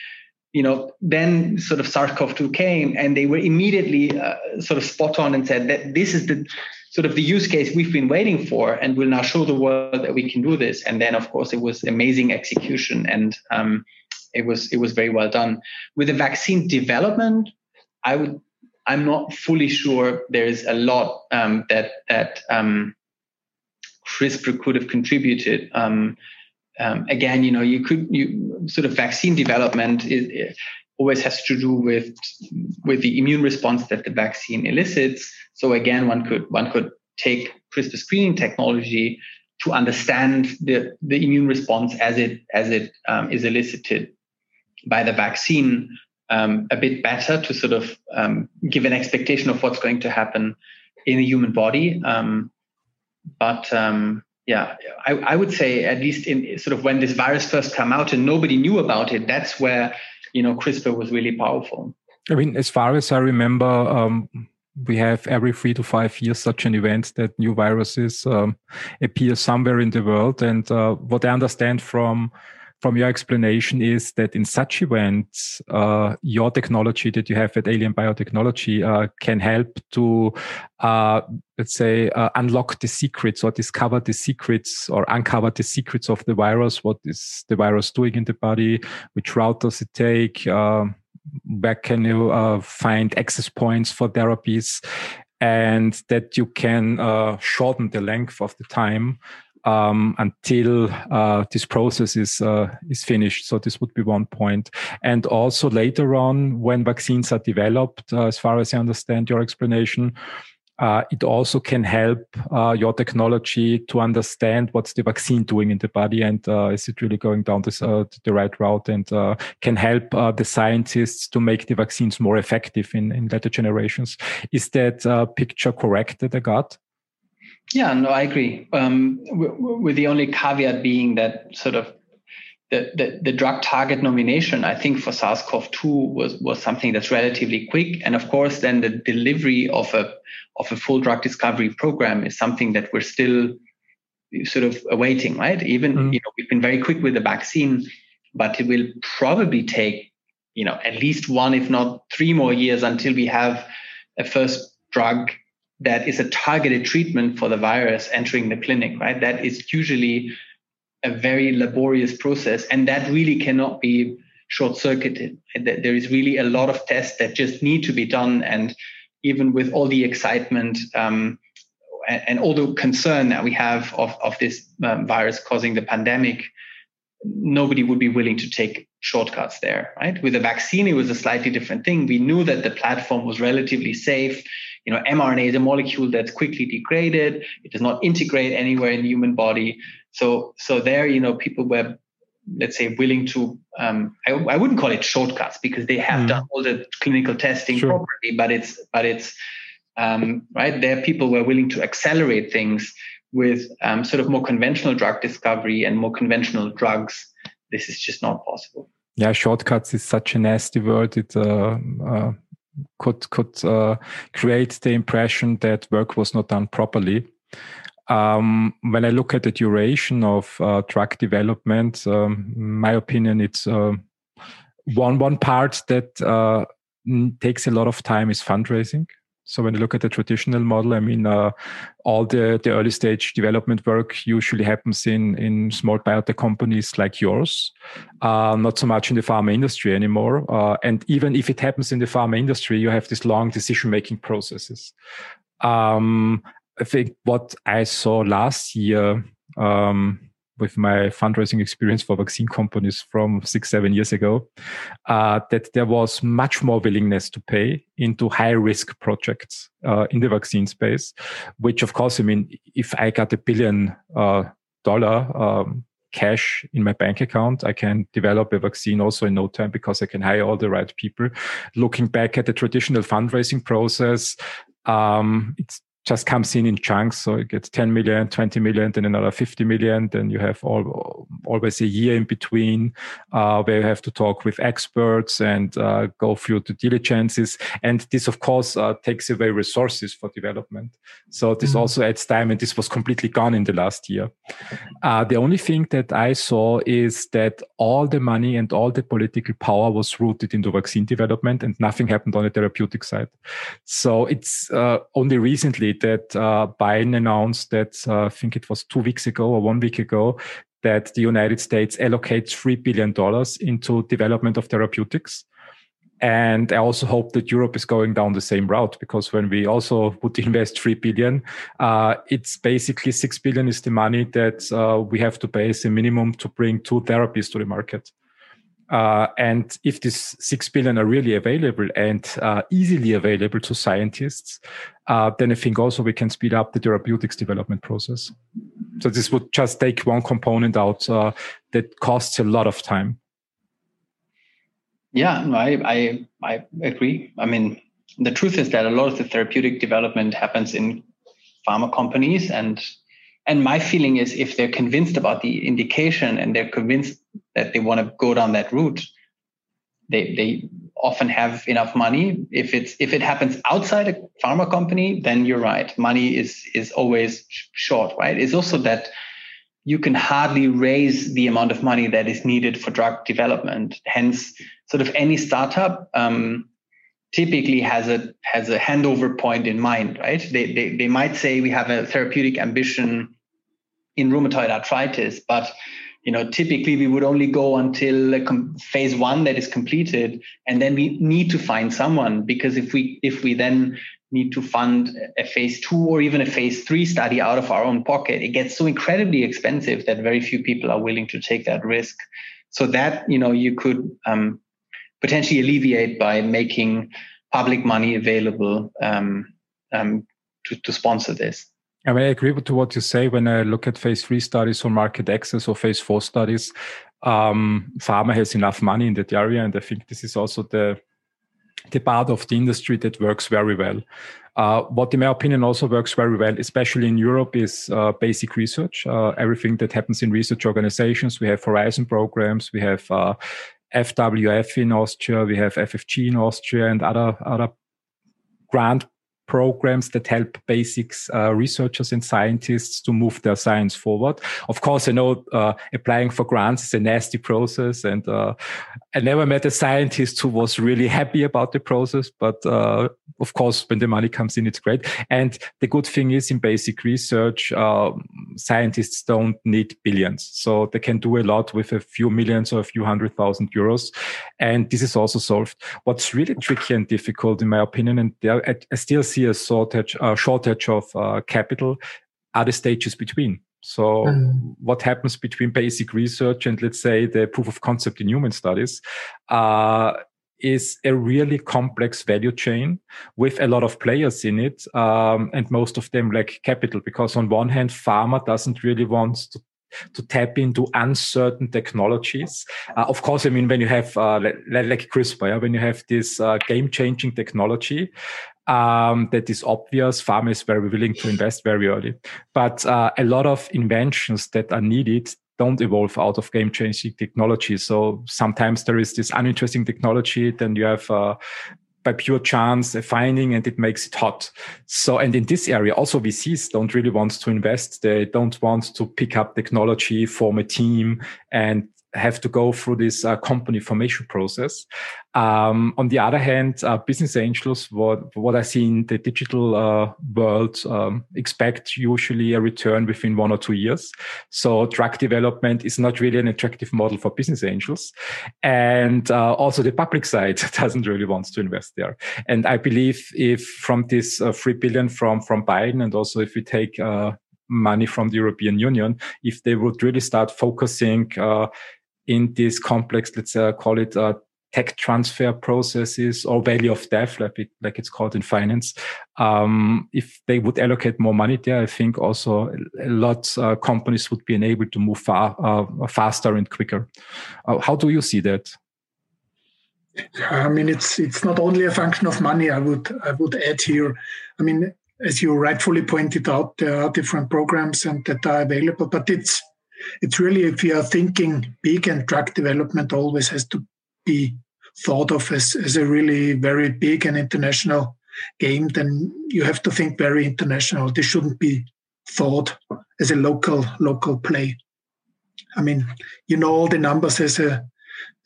you know, then sort of SARS-CoV-2 came and they were immediately uh, sort of spot on and said that this is the sort of the use case we've been waiting for and will now show the world that we can do this. And then of course it was amazing execution and um, it was it was very well done. With the vaccine development i would i'm not fully sure there's a lot um, that that um, crispr could have contributed um, um, again you know you could you sort of vaccine development is, always has to do with with the immune response that the vaccine elicits. So again, one could one could take CRISPR screening technology to understand the, the immune response as it as it um, is elicited by the vaccine um, a bit better to sort of um, give an expectation of what's going to happen in the human body. Um, but um, yeah, I, I would say at least in sort of when this virus first came out and nobody knew about it, that's where you know CRISPR was really powerful. I mean, as far as I remember, um, we have every three to five years such an event that new viruses um, appear somewhere in the world. And uh, what I understand from from your explanation is that in such events, uh, your technology that you have at Aelian Biotechnology uh, can help to, uh, let's say, uh, unlock the secrets or discover the secrets or uncover the secrets of the virus. What is the virus doing in the body? Which route does it take? Uh, where can you uh, find access points for therapies? And that you can shorten the length of the time um, until uh, this process is uh, is finished. So this would be one point. And also later on, when vaccines are developed, uh, as far as I understand your explanation, uh, it also can help uh, your technology to understand what's the vaccine doing in the body and uh, is it really going down this, the right route and uh, can help uh, the scientists to make the vaccines more effective in, in later generations. Is that picture correct that I got? Yeah, no, I agree. Um, with the only caveat being that sort of the, the, the, drug target nomination, I think for SARS-CoV-2 was, was something that's relatively quick. And of course, then the delivery of a, of a full drug discovery program is something that we're still sort of awaiting, right? Even, mm. you know, we've been very quick with the vaccine, but it will probably take, you know, at least one, if not three more years until we have a first drug that is a targeted treatment for the virus entering the clinic, right? That is usually a very laborious process. And that really cannot be short circuited. There is really a lot of tests that just need to be done. And even with all the excitement um, and, all the concern that we have of, of this um, virus causing the pandemic, nobody would be willing to take shortcuts there, right? With the vaccine, it was a slightly different thing. We knew that the platform was relatively safe. You know, mRNA is a molecule that's quickly degraded. It does not integrate anywhere in the human body. So, so there, you know, people were, let's say, willing to. Um, I, I wouldn't call it shortcuts because they have mm. done all the clinical testing sure. properly, but it's, but it's, um, right there. People were willing to accelerate things with um, sort of more conventional drug discovery and more conventional drugs. This is just not possible. Yeah, shortcuts is such a nasty word. It uh, uh, could could uh, create the impression that work was not done properly. Um, when I look at the duration of uh, drug development, um, my opinion, it's uh, one one part that uh, takes a lot of time is fundraising. So when you look at the traditional model, I mean, uh, all the, the early stage development work usually happens in, in small biotech companies like yours, uh, not so much in the pharma industry anymore. Uh, and even if it happens in the pharma industry, you have these long decision making processes. Um, I think what I saw last year, um, with my fundraising experience for vaccine companies from six, seven years ago, uh, that there was much more willingness to pay into high risk projects uh, in the vaccine space, which of course, I mean, if I got a billion uh, dollar um, cash in my bank account, I can develop a vaccine also in no time because I can hire all the right people. Looking back at the traditional fundraising process, um, it's just comes in in chunks. So it gets 10 million, 20 million, then another 50 million. Then you have all, always a year in between uh, where you have to talk with experts and uh, go through the diligences. And this, of course, uh, takes away resources for development. So this mm-hmm. also adds time, and this was completely gone in the last year. Uh, the only thing that I saw is that all the money and all the political power was rooted into vaccine development, and nothing happened on the therapeutic side. So it's uh, only recently that uh, Biden announced that uh, I think it was two weeks ago or one week ago that the United States allocates three billion dollars into development of therapeutics. And I also hope that Europe is going down the same route because when we also would [laughs] invest three billion, uh, it's basically six billion is the money that uh, we have to pay as a minimum to bring two therapies to the market. Uh, and if these six billion are really available and uh, easily available to scientists, uh, then I think also we can speed up the therapeutics development process. So this would just take one component out uh, that costs a lot of time. Yeah, I, I I agree. I mean, the truth is that a lot of the therapeutic development happens in pharma companies and and my feeling is if they're convinced about the indication and they're convinced that they want to go down that route, they they often have enough money. If it's if it happens outside a pharma company, then you're right. Money is is always short, right? It's also that you can hardly raise the amount of money that is needed for drug development. Hence, sort of any startup um, typically has a has a handover point in mind, right? They, they they might say we have a therapeutic ambition in rheumatoid arthritis, but you know typically we would only go until phase one that is completed, and then we need to find someone because if we if we then need to fund a phase two or even a phase three study out of our own pocket, it gets so incredibly expensive that very few people are willing to take that risk. So that you know you could um, potentially alleviate by making public money available um, um, to, to sponsor this. I mean, I agree with what you say. When I look at phase three studies or market access or phase four studies, um, pharma has enough money in that area, and I think this is also the the part of the industry that works very well. Uh, what, in my opinion, also works very well, especially in Europe, is uh, basic research. Uh, everything that happens in research organizations. We have Horizon programs. We have FWF uh, in Austria. We have FFG in Austria, and other other grant programs that help basics uh, researchers and scientists to move their science forward. Of course, I know uh, applying for grants is a nasty process, and uh, I never met a scientist who was really happy about the process. But uh, of course, when the money comes in, it's great. And the good thing is in basic research, uh, scientists don't need billions. So they can do a lot with a few millions or a few hundred thousand euros. And this is also solved. What's really tricky and difficult, in my opinion, and there, I, still see a shortage, a shortage of uh, capital, are the stages between. So mm. what happens between basic research and let's say the proof of concept in human studies uh, is a really complex value chain with a lot of players in it. Um, and most of them lack capital because on one hand, pharma doesn't really want to to tap into uncertain technologies. Uh, of course, I mean, when you have, uh, like, like CRISPR, when you have this uh, game changing technology, um, that is obvious. Pharma is very willing to invest very early. But uh, a lot of inventions that are needed don't evolve out of game changing technology. So sometimes there is this uninteresting technology, then you have uh, by pure chance a finding and it makes it hot. So, and in this area, also VCs don't really want to invest. They don't want to pick up technology, form a team and have to go through this uh, company formation process. Um, on the other hand, uh, business angels, what, what I see in the digital uh, world, um, expect usually a return within one or two years. So drug development is not really an attractive model for business angels. And uh, also the public [laughs] side [laughs] doesn't really want to invest there. And I believe if from this uh, 3 billion from, from Biden and also if we take uh, money from the European Union, if they would really start focusing uh, in this complex, let's uh, call it uh, tech transfer processes or valley of death, like, it, like it's called in finance. Um, if they would allocate more money there, I think also a lot uh, companies would be enabled to move far, uh, faster and quicker. Uh, how do you see that? I mean, it's it's not only a function of money. I would I would add here. I mean, as you rightfully pointed out, there are different programs and that are available, but it's it's really if you are thinking big and drug development always has to be thought of as, as a really very big and international game, then you have to think very international. This shouldn't be thought as a local local play. I mean, you know all the numbers as a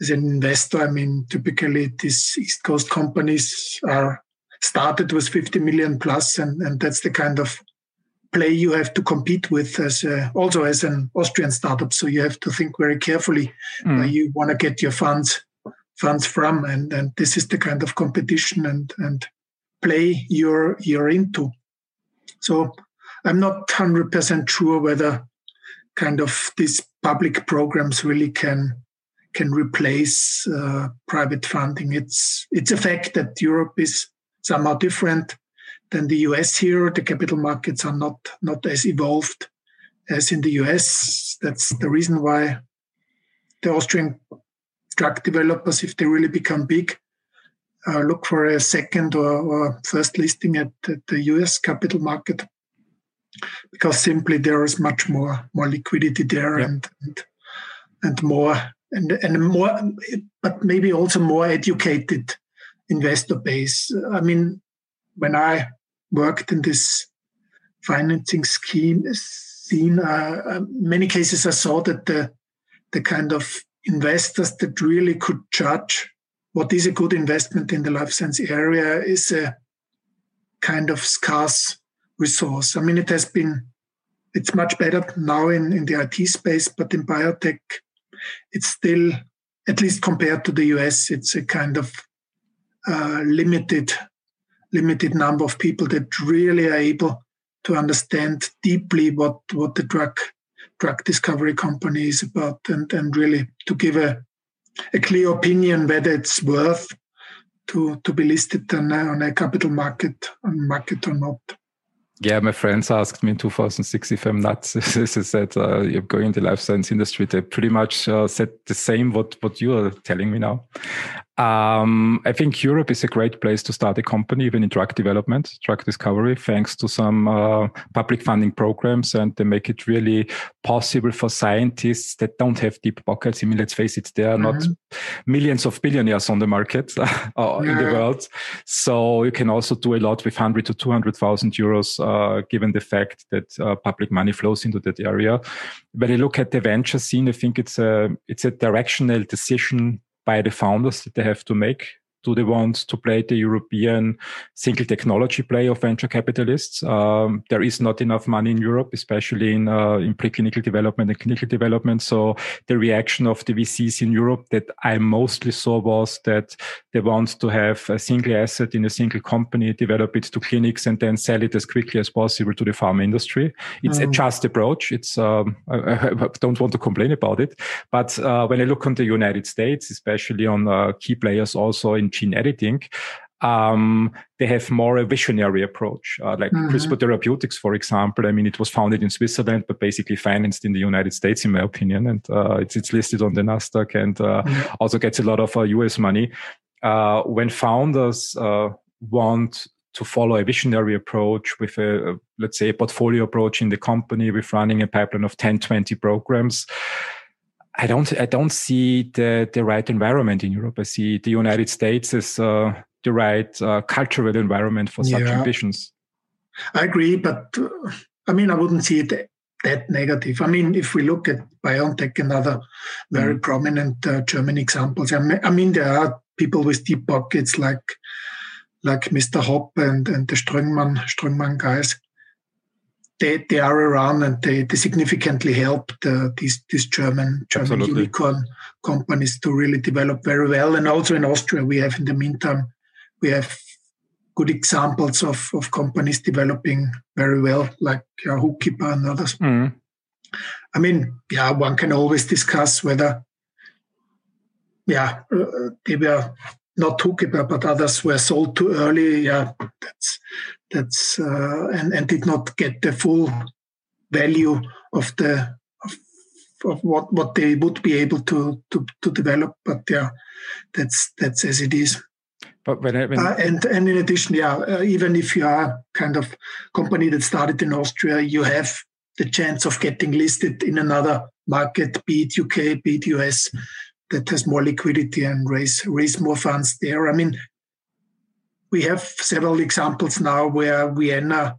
as an investor. I mean, typically these East Coast companies are started with 50 million plus, and, and that's the kind of play you have to compete with as a, also as an Austrian startup. So you have to think very carefully mm. where you want to get your funds funds from, and and this is the kind of competition and and play you're you're into. So I'm not hundred percent sure whether kind of these public programs really can can replace uh, private funding. It's it's a fact that Europe is somehow different than the US here. The capital markets are not not as evolved as in the US. That's the reason why the Austrian drug developers, if they really become big, uh, look for a second or, or first listing at, at, the US capital market because simply there is much more more liquidity there yep. and, and and more and and more but maybe also more educated investor base. I mean, when I worked in this financing scheme scene, uh, uh, many cases I saw that the the kind of investors that really could judge what is a good investment in the life science area is a kind of scarce resource. I mean, it has been, it's much better now in, in the IT space, but in biotech, it's still, at least compared to the US, it's a kind of uh, limited limited number of people that really are able to understand deeply what what the drug drug discovery company is about and and really to give a a clear opinion whether it's worth to to be listed on a, on a capital market on market or not. Yeah, my friends asked me in 2006 if I'm nuts. [laughs] they said uh, you're going in the life science industry. They pretty much uh, said the same what what you are telling me now. Um, I think Europe is a great place to start a company, even in drug development, drug discovery, thanks to some uh, public funding programs, and they make it really possible for scientists that don't have deep pockets. I mean, let's face it, there are mm-hmm. not millions of billionaires on the market [laughs] uh, in the world, so you can also do a lot with hundred to two hundred thousand euros, uh, given the fact that uh, public money flows into that area. When I look at the venture scene, I think it's a it's a directional decision by the founders that they have to make do they want to play the European single technology play of venture capitalists? Um, there is not enough money in Europe, especially in, uh, in preclinical development and clinical development. So the reaction of the VCs in Europe that I mostly saw was that they want to have a single asset in a single company, develop it to clinics and then sell it as quickly as possible to the pharma industry. It's mm. a just approach. It's, um, I, I, don't want to complain about it. But uh, when I look on the United States, especially on uh, key players also in gene editing, um, they have more a visionary approach, uh, like mm-hmm. CRISPR Therapeutics, for example. I mean, it was founded in Switzerland, but basically financed in the United States, in my opinion. And uh, it's, it's listed on the Nasdaq and uh, mm-hmm. also gets a lot of US uh, money. Uh, when founders uh, want to follow a visionary approach with a, let's say, a portfolio approach in the company with running a pipeline of 10, 20 programs, I don't, I don't see the, the right environment in Europe. I see the United States as uh, the right uh, cultural environment for such yeah. ambitions. I agree, but uh, I mean, I wouldn't see it that negative. I mean, if we look at BioNTech and other very mm. prominent uh, German examples, I mean, there are people with deep pockets like like Mr. Hopp and, and the Strüngmann, Strüngmann guys they, they are around and they, they significantly helped uh, these these German German Absolutely. unicorn companies to really develop very well. And also in Austria, we have in the meantime we have good examples of, of companies developing very well, like uh, Hookipa and others. Mm. I mean, yeah, one can always discuss whether, yeah, uh, they were not Hookipa, but others were sold too early. Yeah, that's that's uh, and and did not get the full value of the of, of what what they would be able to to to develop. But yeah, that's that's as it is. But when, I, when uh, and and in addition, yeah, uh, even if you are kind of company that started in Austria, you have the chance of getting listed in another market, be it UK, be it US, that has more liquidity and raise raise more funds there. I mean, we have several examples now where Vienna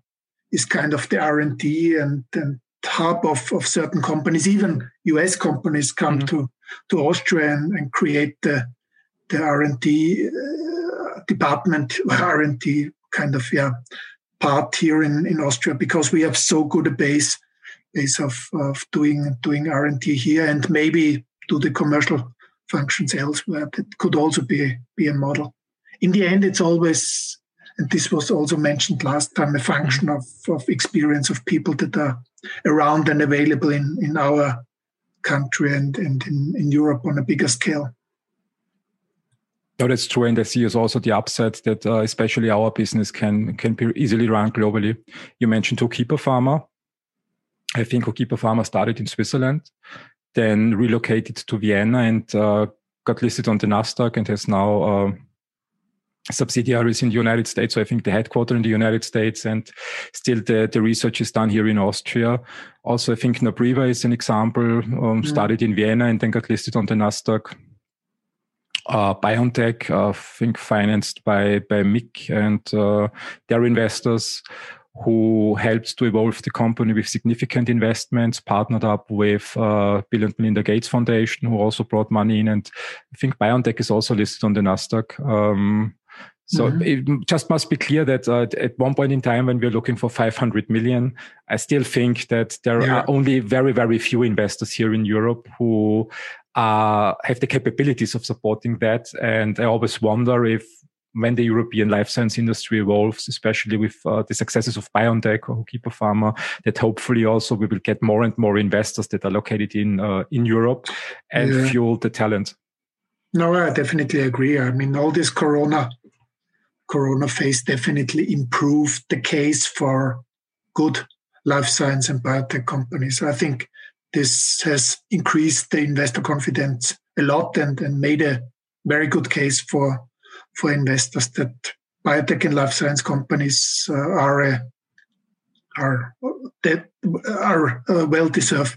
is kind of the R&D and, and hub of, of certain companies. Even US companies come mm-hmm. to, to Austria and, and create the, the R&D uh, department, [laughs] R&D kind of yeah part here in, in Austria because we have so good a base base of, of doing doing R&D here and maybe do the commercial functions elsewhere. That could also be be a model in the end, it's always, and this was also mentioned last time, a function of, of experience of people that are around and available in, in our country and, and in, in Europe on a bigger scale. No, that's true, and I see is also the upside that uh, especially our business can can be easily run globally. You mentioned Keeper Pharma. I think Keeper Pharma started in Switzerland, then relocated to Vienna and uh, got listed on the Nasdaq and has now uh, subsidiaries in the United States. So I think the headquarters in the United States and still the, the research is done here in Austria. Also, I think Nabriva is an example, um, mm. started in Vienna and then got listed on the Nasdaq. Uh, BioNTech, uh, I think financed by, by MIG and uh, their investors who helped to evolve the company with significant investments, partnered up with uh, Bill and Melinda Gates Foundation, who also brought money in. And I think BioNTech is also listed on the Nasdaq. Um, so mm-hmm. it just must be clear that uh, at one point in time, when we're looking for 500 million, I still think that there yeah. are only very, very few investors here in Europe who uh, have the capabilities of supporting that. And I always wonder if when the European life science industry evolves, especially with uh, the successes of BioNTech or Keeper Pharma, that hopefully also we will get more and more investors that are located in uh, in Europe and yeah. fuel the talent. No, I definitely agree. I mean, all this Corona corona phase definitely improved the case for good life science and biotech companies. I think this has increased the investor confidence a lot and, and made a very good case for for investors that biotech and life science companies uh, are a, are that are uh, well deserved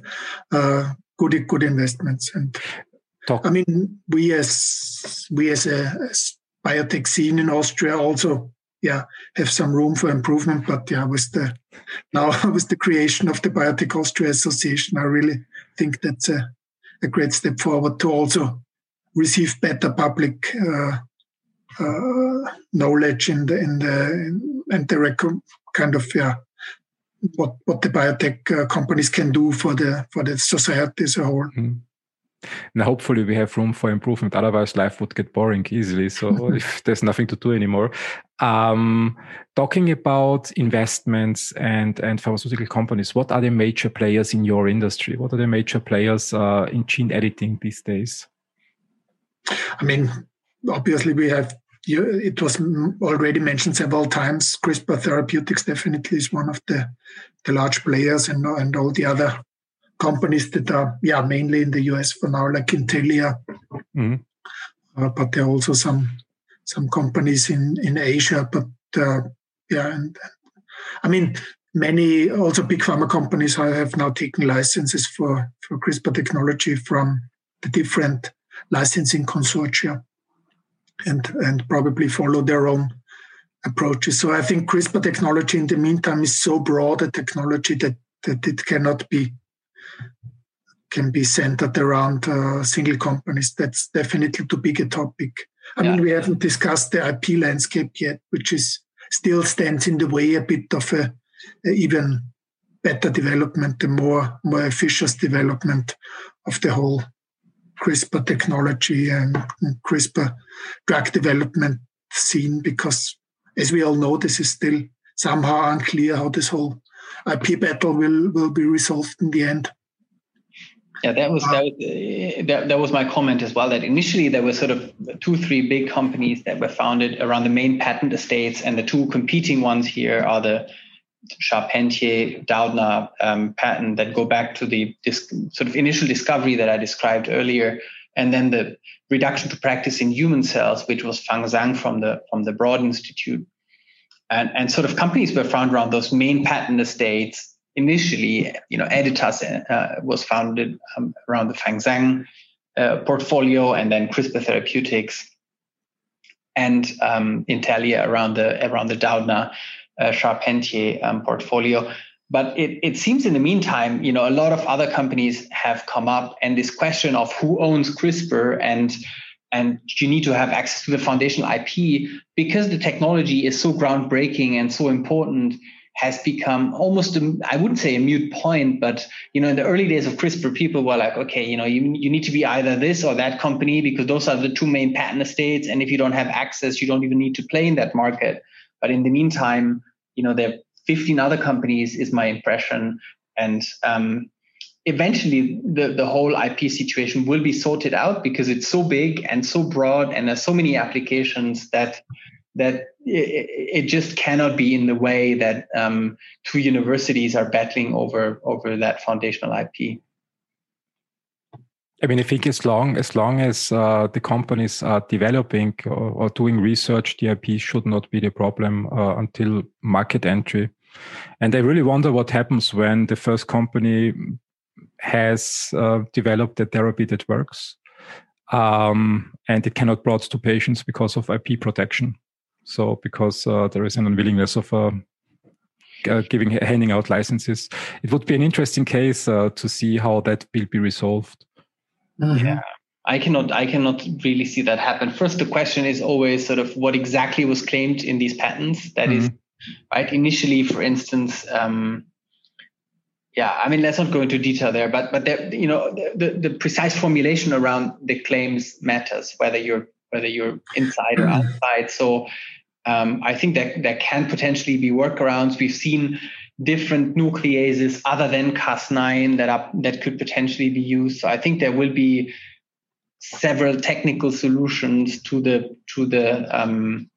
uh, good good investments and Talk. I mean we as we as a as biotech scene in Austria also yeah have some room for improvement but yeah with the now [laughs] with the creation of the biotech austria association i really think that's a, a great step forward to also receive better public uh, uh, knowledge in the in the in, and the record kind of yeah what what the biotech uh, companies can do for the for the society as a whole. Mm. Now, hopefully, we have room for improvement. Otherwise, life would get boring easily. So, [laughs] if there's nothing to do anymore, um, talking about investments and and pharmaceutical companies, what are the major players in your industry? What are the major players uh, in gene editing these days? I mean, obviously, we have it was already mentioned several times. CRISPR Therapeutics definitely is one of the, the large players, and, and all the other companies that are, yeah, mainly in the US for now, like Intellia. Mm-hmm. Uh, but there are also some some companies in in Asia. But uh, yeah, and I mean, many also big pharma companies have now taken licenses for for CRISPR technology from the different licensing consortia and and probably follow their own approaches. So I think CRISPR technology in the meantime is so broad a technology that that it cannot be can be centered around uh, single companies. That's definitely too big a topic. I yeah. mean, we haven't discussed the IP landscape yet, which is still stands in the way a bit of a, a even better development, a more more efficient development of the whole CRISPR technology and CRISPR drug development scene because, as we all know, this is still somehow unclear how this whole IP battle will, will be resolved in the end. Yeah, that was that was that, that was my comment as well. That initially there were sort of two, three big companies that were founded around the main patent estates, and the two competing ones here are the Charpentier Doudna um, patent that go back to the this sort of initial discovery that I described earlier, and then the reduction to practice in human cells, which was Feng Zhang from the from the Broad Institute, and and sort of companies were found around those main patent estates. Initially, you know, Editas uh, was founded um, around the Feng Zhang uh, portfolio, and then CRISPR Therapeutics and um, Intellia around the around the Doudna uh, Charpentier um, portfolio. But it, it seems in the meantime, you know, a lot of other companies have come up, and this question of who owns CRISPR and and you need to have access to the foundational IP because the technology is so groundbreaking and so important has become almost I wouldn't say a mute point, but you know, in the early days of CRISPR, people were like, okay, you know, you, you need to be either this or that company because those are the two main patent estates. And if you don't have access, you don't even need to play in that market. But in the meantime, you know, there are 15 other companies, is my impression. And um, eventually the, the whole IP situation will be sorted out because it's so big and so broad and there's so many applications that that it, it just cannot be in the way that um, two universities are battling over over that foundational IP. I mean, I think as long as long as uh, the companies are developing or, or, doing research, the IP should not be the problem uh, until market entry. And I really wonder what happens when the first company has uh, developed a therapy that works, um, and it cannot brought to patients because of IP protection. So because uh, there is an unwillingness of uh, giving handing out licenses, it would be an interesting case uh, to see how that will be resolved. Mm-hmm. Yeah. I cannot I cannot really see that happen. First, the question is always sort of what exactly was claimed in these patents. That mm-hmm. is right. Initially, for instance, um, yeah, I mean, let's not go into detail there, but but there, you know, the, the precise formulation around the claims matters, whether you're whether you're inside or mm-hmm. outside. So um, I think that there can potentially be workarounds. We've seen different nucleases other than Cas9 that are that could potentially be used. So I think there will be several technical solutions to the to the um,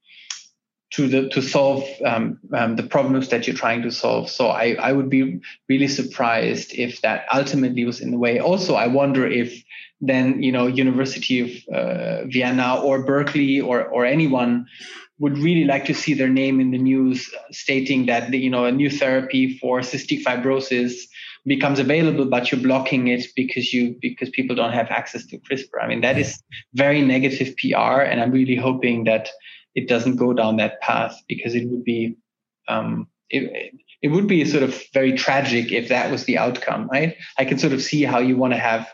to the to solve um, um, the problems that you're trying to solve. So I, I would be really surprised if that ultimately was in the way. Also, I wonder if then you know University of uh, Vienna or Berkeley or or anyone would really like to see their name in the news stating that you know a new therapy for cystic fibrosis becomes available but you're blocking it because you because people don't have access to CRISPR. I mean that is very negative PR and I'm really hoping that it doesn't go down that path because it would be um, it, it would be sort of very tragic if that was the outcome, right? I can sort of see how you want to have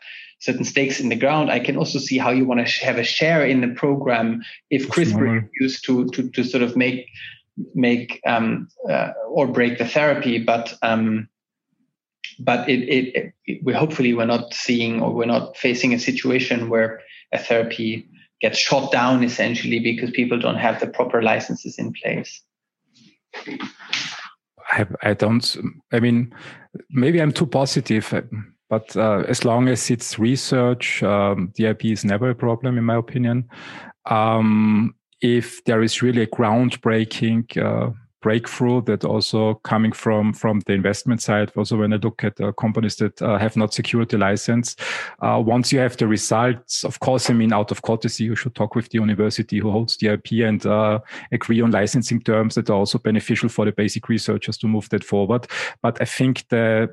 certain stakes in the ground, I can also see how you want to have a share in the program if CRISPR is used to, to, to sort of make make um, uh, or break the therapy. But um, but it, it, it, we hopefully we're not seeing or we're not facing a situation where a therapy gets shot down essentially because people don't have the proper licenses in place. I, I don't. I mean, maybe I'm too positive. But uh, as long as it's research, um, DIP is never a problem, in my opinion. Um, if there is really a groundbreaking uh, breakthrough that also coming from from the investment side also when i look at uh, companies that uh, have not secured the license uh, once you have the results of course i mean out of courtesy you should talk with the university who holds the ip and uh, agree on licensing terms that are also beneficial for the basic researchers to move that forward but i think the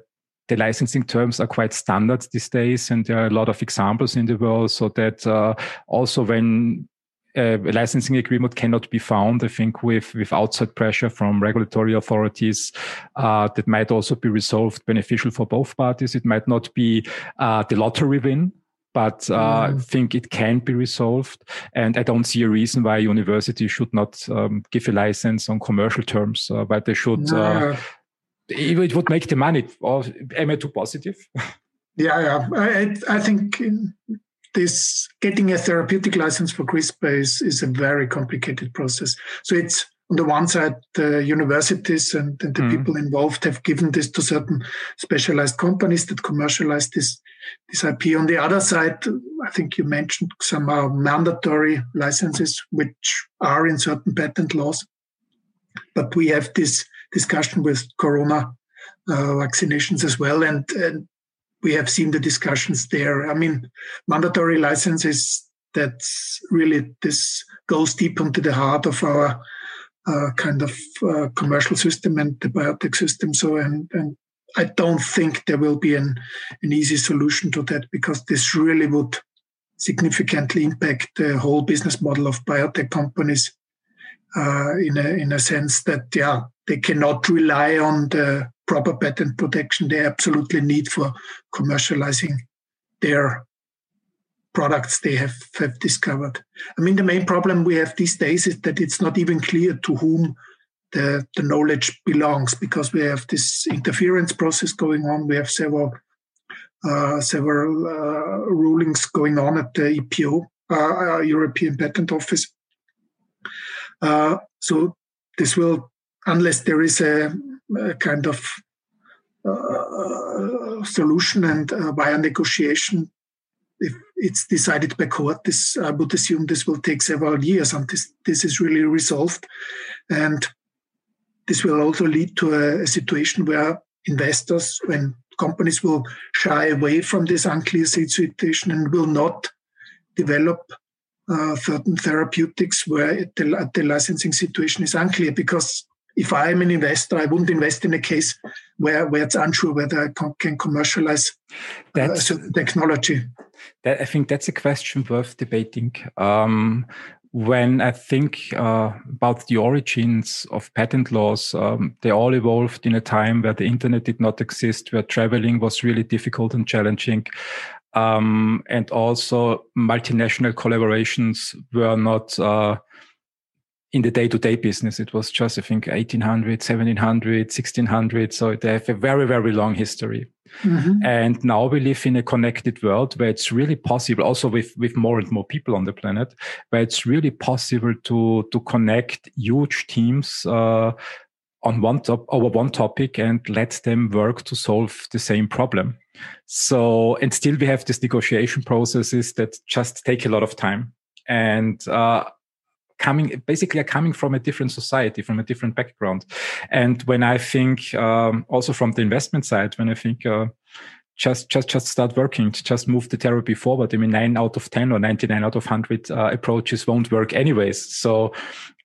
the licensing terms are quite standard these days, and there are a lot of examples in the world. So that uh, also when a licensing agreement cannot be found, I think with with outside pressure from regulatory authorities, uh, that might also be resolved beneficial for both parties. It might not be uh, the lottery win, but uh, mm. I think it can be resolved. And I don't see a reason why university should not um, give a license on commercial terms, uh, but they should. Uh, it would make the money. Or am I too positive? Yeah, yeah. I, I think this getting a therapeutic license for CRISPR is, is a very complicated process. So it's on the one side, the universities and, and the mm. people involved have given this to certain specialized companies that commercialize this this IP. On the other side, I think you mentioned some mandatory licenses, which are in certain patent laws. But we have this discussion with corona uh, vaccinations as well, and, and we have seen the discussions there. I mean, mandatory licenses that's really this goes deep into the heart of our uh, kind of uh, commercial system and the biotech system. So, and, and I don't think there will be an, an easy solution to that because this really would significantly impact the whole business model of biotech companies uh, in a in a sense that yeah they cannot rely on the proper patent protection they absolutely need for commercializing their products they have, have discovered. I mean, the main problem we have these days is that it's not even clear to whom the, the knowledge belongs because we have this interference process going on. We have several uh, several uh, rulings going on at the EPO, uh, uh, European Patent Office. Uh, so this will, unless there is a, a kind of uh, solution and uh, via negotiation, if it's decided by court, this I would assume this will take several years until this, this is really resolved, and this will also lead to a, a situation where investors, when companies will shy away from this unclear situation and will not develop uh, certain therapeutics where the, the licensing situation is unclear because if I'm an investor, I wouldn't invest in a case where, where it's unsure whether I can commercialize uh, certain technology. That, I think that's a question worth debating. Um, when I think uh, about the origins of patent laws, um, they all evolved in a time where the internet did not exist, where traveling was really difficult and challenging. Um, and also multinational collaborations were not uh, in the day-to-day business. It was just, I think, 1800, 1700, 1600. So they have a very, very long history. Mm-hmm. And now we live in a connected world where it's really possible, also with, with more and more people on the planet, where it's really possible to, to connect huge teams, uh, on one top over one topic and let them work to solve the same problem. So, and still we have these negotiation processes that just take a lot of time. And, uh, coming basically are coming from a different society from a different background and when i think um, also from the investment side when i think uh, just just just start working to just move the therapy forward i mean 9 out of 10 or 99 out of 100 uh, approaches won't work anyways so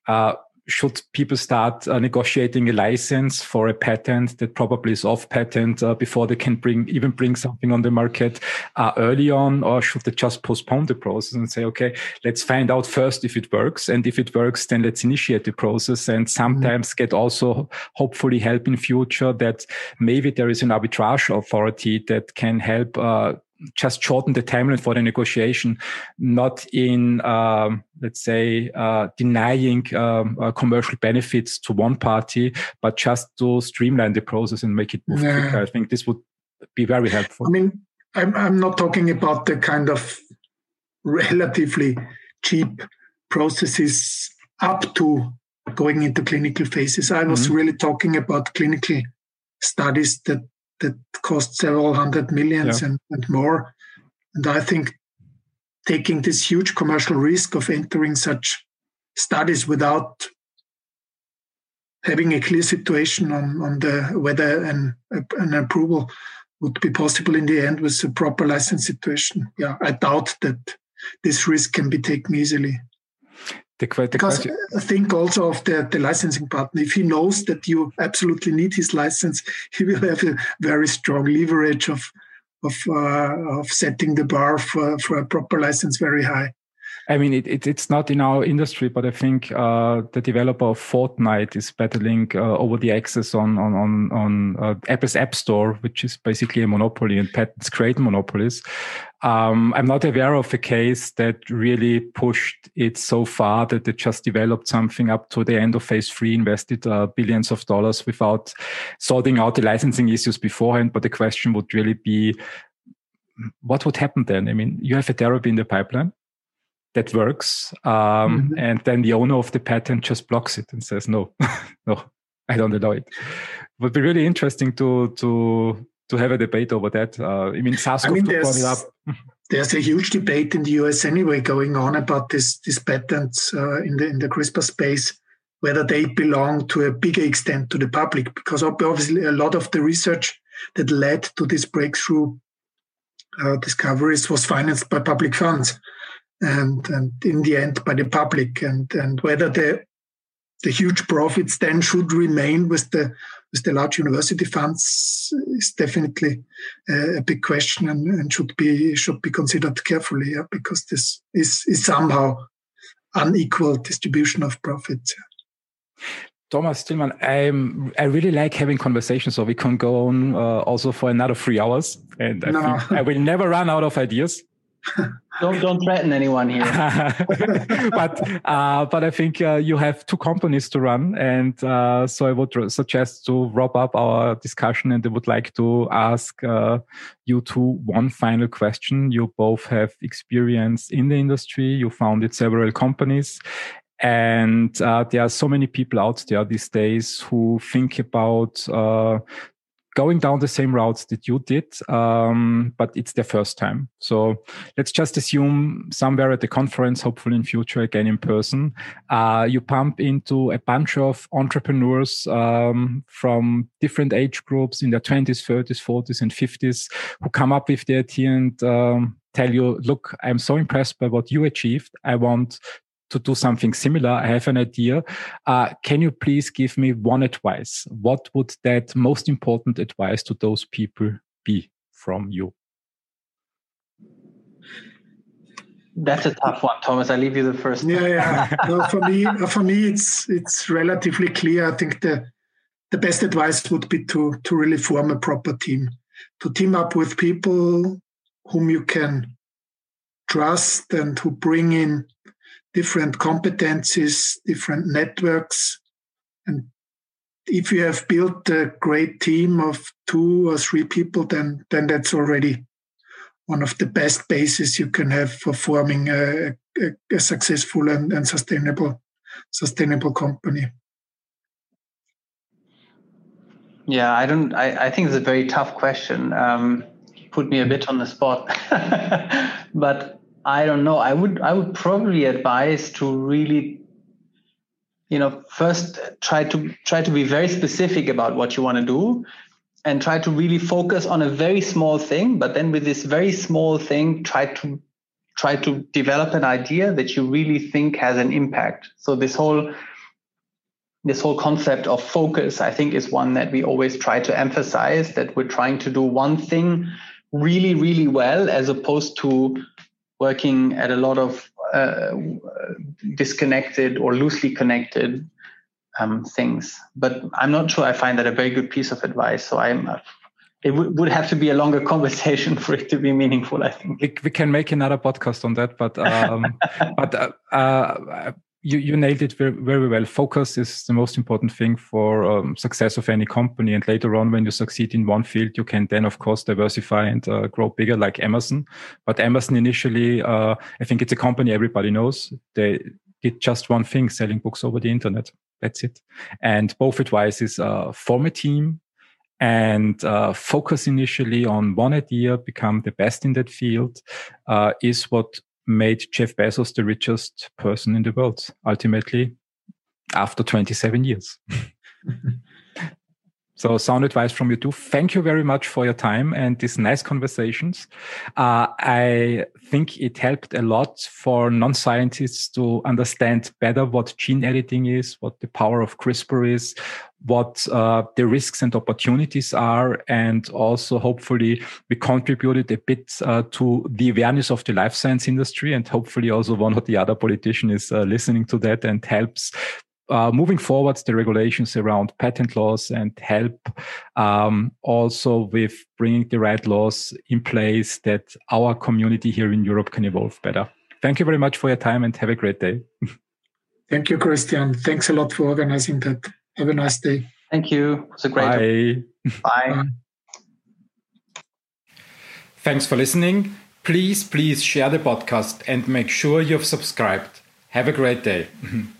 uh, should people start uh, negotiating a license for a patent that probably is off patent uh, before they can bring even bring something on the market uh, early on or should they just postpone the process and say okay let's find out first if it works and if it works then let's initiate the process and sometimes mm-hmm. get also hopefully help in future that maybe there is an arbitrage authority that can help uh, just shorten the timeline for the negotiation, not in, um, let's say, uh, denying um, uh, commercial benefits to one party, but just to streamline the process and make it move yeah. quicker. I think this would be very helpful. I mean, I'm, I'm not talking about the kind of relatively cheap processes up to going into clinical phases. I was mm-hmm. really talking about clinical studies that that cost several hundred millions yeah. and, and more. And I think taking this huge commercial risk of entering such studies without having a clear situation on, on the whether an, an approval would be possible in the end with a proper license situation. Yeah, I doubt that this risk can be taken easily. The, the because question. think also of the, the licensing partner. If he knows that you absolutely need his license, [laughs] he will have a very strong leverage of of uh, of setting the bar for, for a proper license very high. I mean, it, it, it's not in our industry, but I think uh, the developer of Fortnite is battling uh, over the access on on on, on uh, Apple's App Store, which is basically a monopoly, and patents create monopolies. Um, I'm not aware of a case that really pushed it so far that they just developed something up to the end of phase three, invested uh, billions of dollars without sorting out the licensing issues beforehand. But the question would really be, what would happen then? I mean, you have a therapy in the pipeline that works. Um, mm-hmm. And then the owner of the patent just blocks it and says, no, [laughs] no, I don't allow it. It would be really interesting to, to, to have a debate over that. Uh, I mean, Saskov I mean, brought it up. [laughs] there's a huge debate in the US anyway going on about this, these patents uh, in, the, in the CRISPR space, whether they belong to a bigger extent to the public, because obviously a lot of the research that led to this breakthrough uh, discoveries was financed by public funds and and in the end by the public and and whether the the huge profits then should remain with the with the large university funds is definitely a, a big question and, and, should be should be considered carefully yeah, because this is is somehow unequal distribution of profits. Thomas Tilmann, I'm, I really like having conversations, so we can go on uh, also for another three hours. And I, no. I will never run out of ideas don't don't threaten anyone here. [laughs] but uh, but I think uh, you have two companies to run, and uh, so I would suggest to wrap up our discussion, and I would like to ask uh, you two one final question. You both have experience in the industry. You founded several companies. And uh, there are so many people out there these days who think about uh, going down the same routes that you did, um, but it's their first time. So let's just assume somewhere at the conference, hopefully in future again in person, uh, you pump into a bunch of entrepreneurs um, from different age groups in their 20s, 30s, 40s, and 50s who come up with the idea and um, tell you, look, I'm so impressed by what you achieved. I want to do something similar. I have an idea. Uh, can you please give me one advice? What would that most important advice to those people be from you? That's a tough one, Thomas. I leave you the first. Yeah, yeah. [laughs] no, for me, for me, it's it's relatively clear. I think the the best advice would be to to really form a proper team, to team up with people whom you can trust and who bring in different competencies, different networks. And if you have built a great team of two or three people, then, then that's already one of the best bases you can have for forming a, a, a successful and, and sustainable sustainable company. Yeah, I don't. I, I think it's a very tough question. Um, put me a bit on the spot, [laughs] but I don't know. I would I would probably advise to really, you know, first try to try to be very specific about what you want to do, and try to really focus on a very small thing. But then with this very small thing, try to try to develop an idea that you really think has an impact. So this whole this whole concept of focus, I think, is one that we always try to emphasize that we're trying to do one thing really, really well, as opposed to working at a lot of uh, disconnected or loosely connected um, things. But I'm not sure I find that a very good piece of advice. So I'm, it w- would have to be a longer [laughs] conversation for it to be meaningful. I think we, we can make another podcast on that, but um, [laughs] but uh, uh, you, you nailed it very, very well. Focus is the most important thing for um, success of any company. And later on, when you succeed in one field, you can then, of course, diversify and uh, grow bigger like Amazon. But Amazon initially, uh, I think it's a company everybody knows. They did just one thing, selling books over the internet. That's it. And both advice is uh, form a team and uh, focus initially on one idea, become the best in that field, uh, is what made Jeff Bezos the richest person in the world, ultimately, after 27 years. [laughs] So, sound advice from you too. Thank you very much for your time and these nice conversations. Uh, I think it helped a lot for non-scientists to understand better what gene editing is, what the power of CRISPR is, what uh, the risks and opportunities are, and also hopefully we contributed a bit uh, to the awareness of the life science industry, and hopefully also one or the other politician is uh, listening to that and helps uh, moving forward the regulations around patent laws and help um, also with bringing the right laws in place that our community here in Europe can evolve better. Thank you very much for your time and have a great day. [laughs] Thank you, Christian. Thanks a lot for organizing that. Have a nice day. Thank you. It was a great Bye. [laughs] Bye. Bye. Thanks for listening. Please, please share the podcast and make sure you've subscribed. Have a great day. [laughs]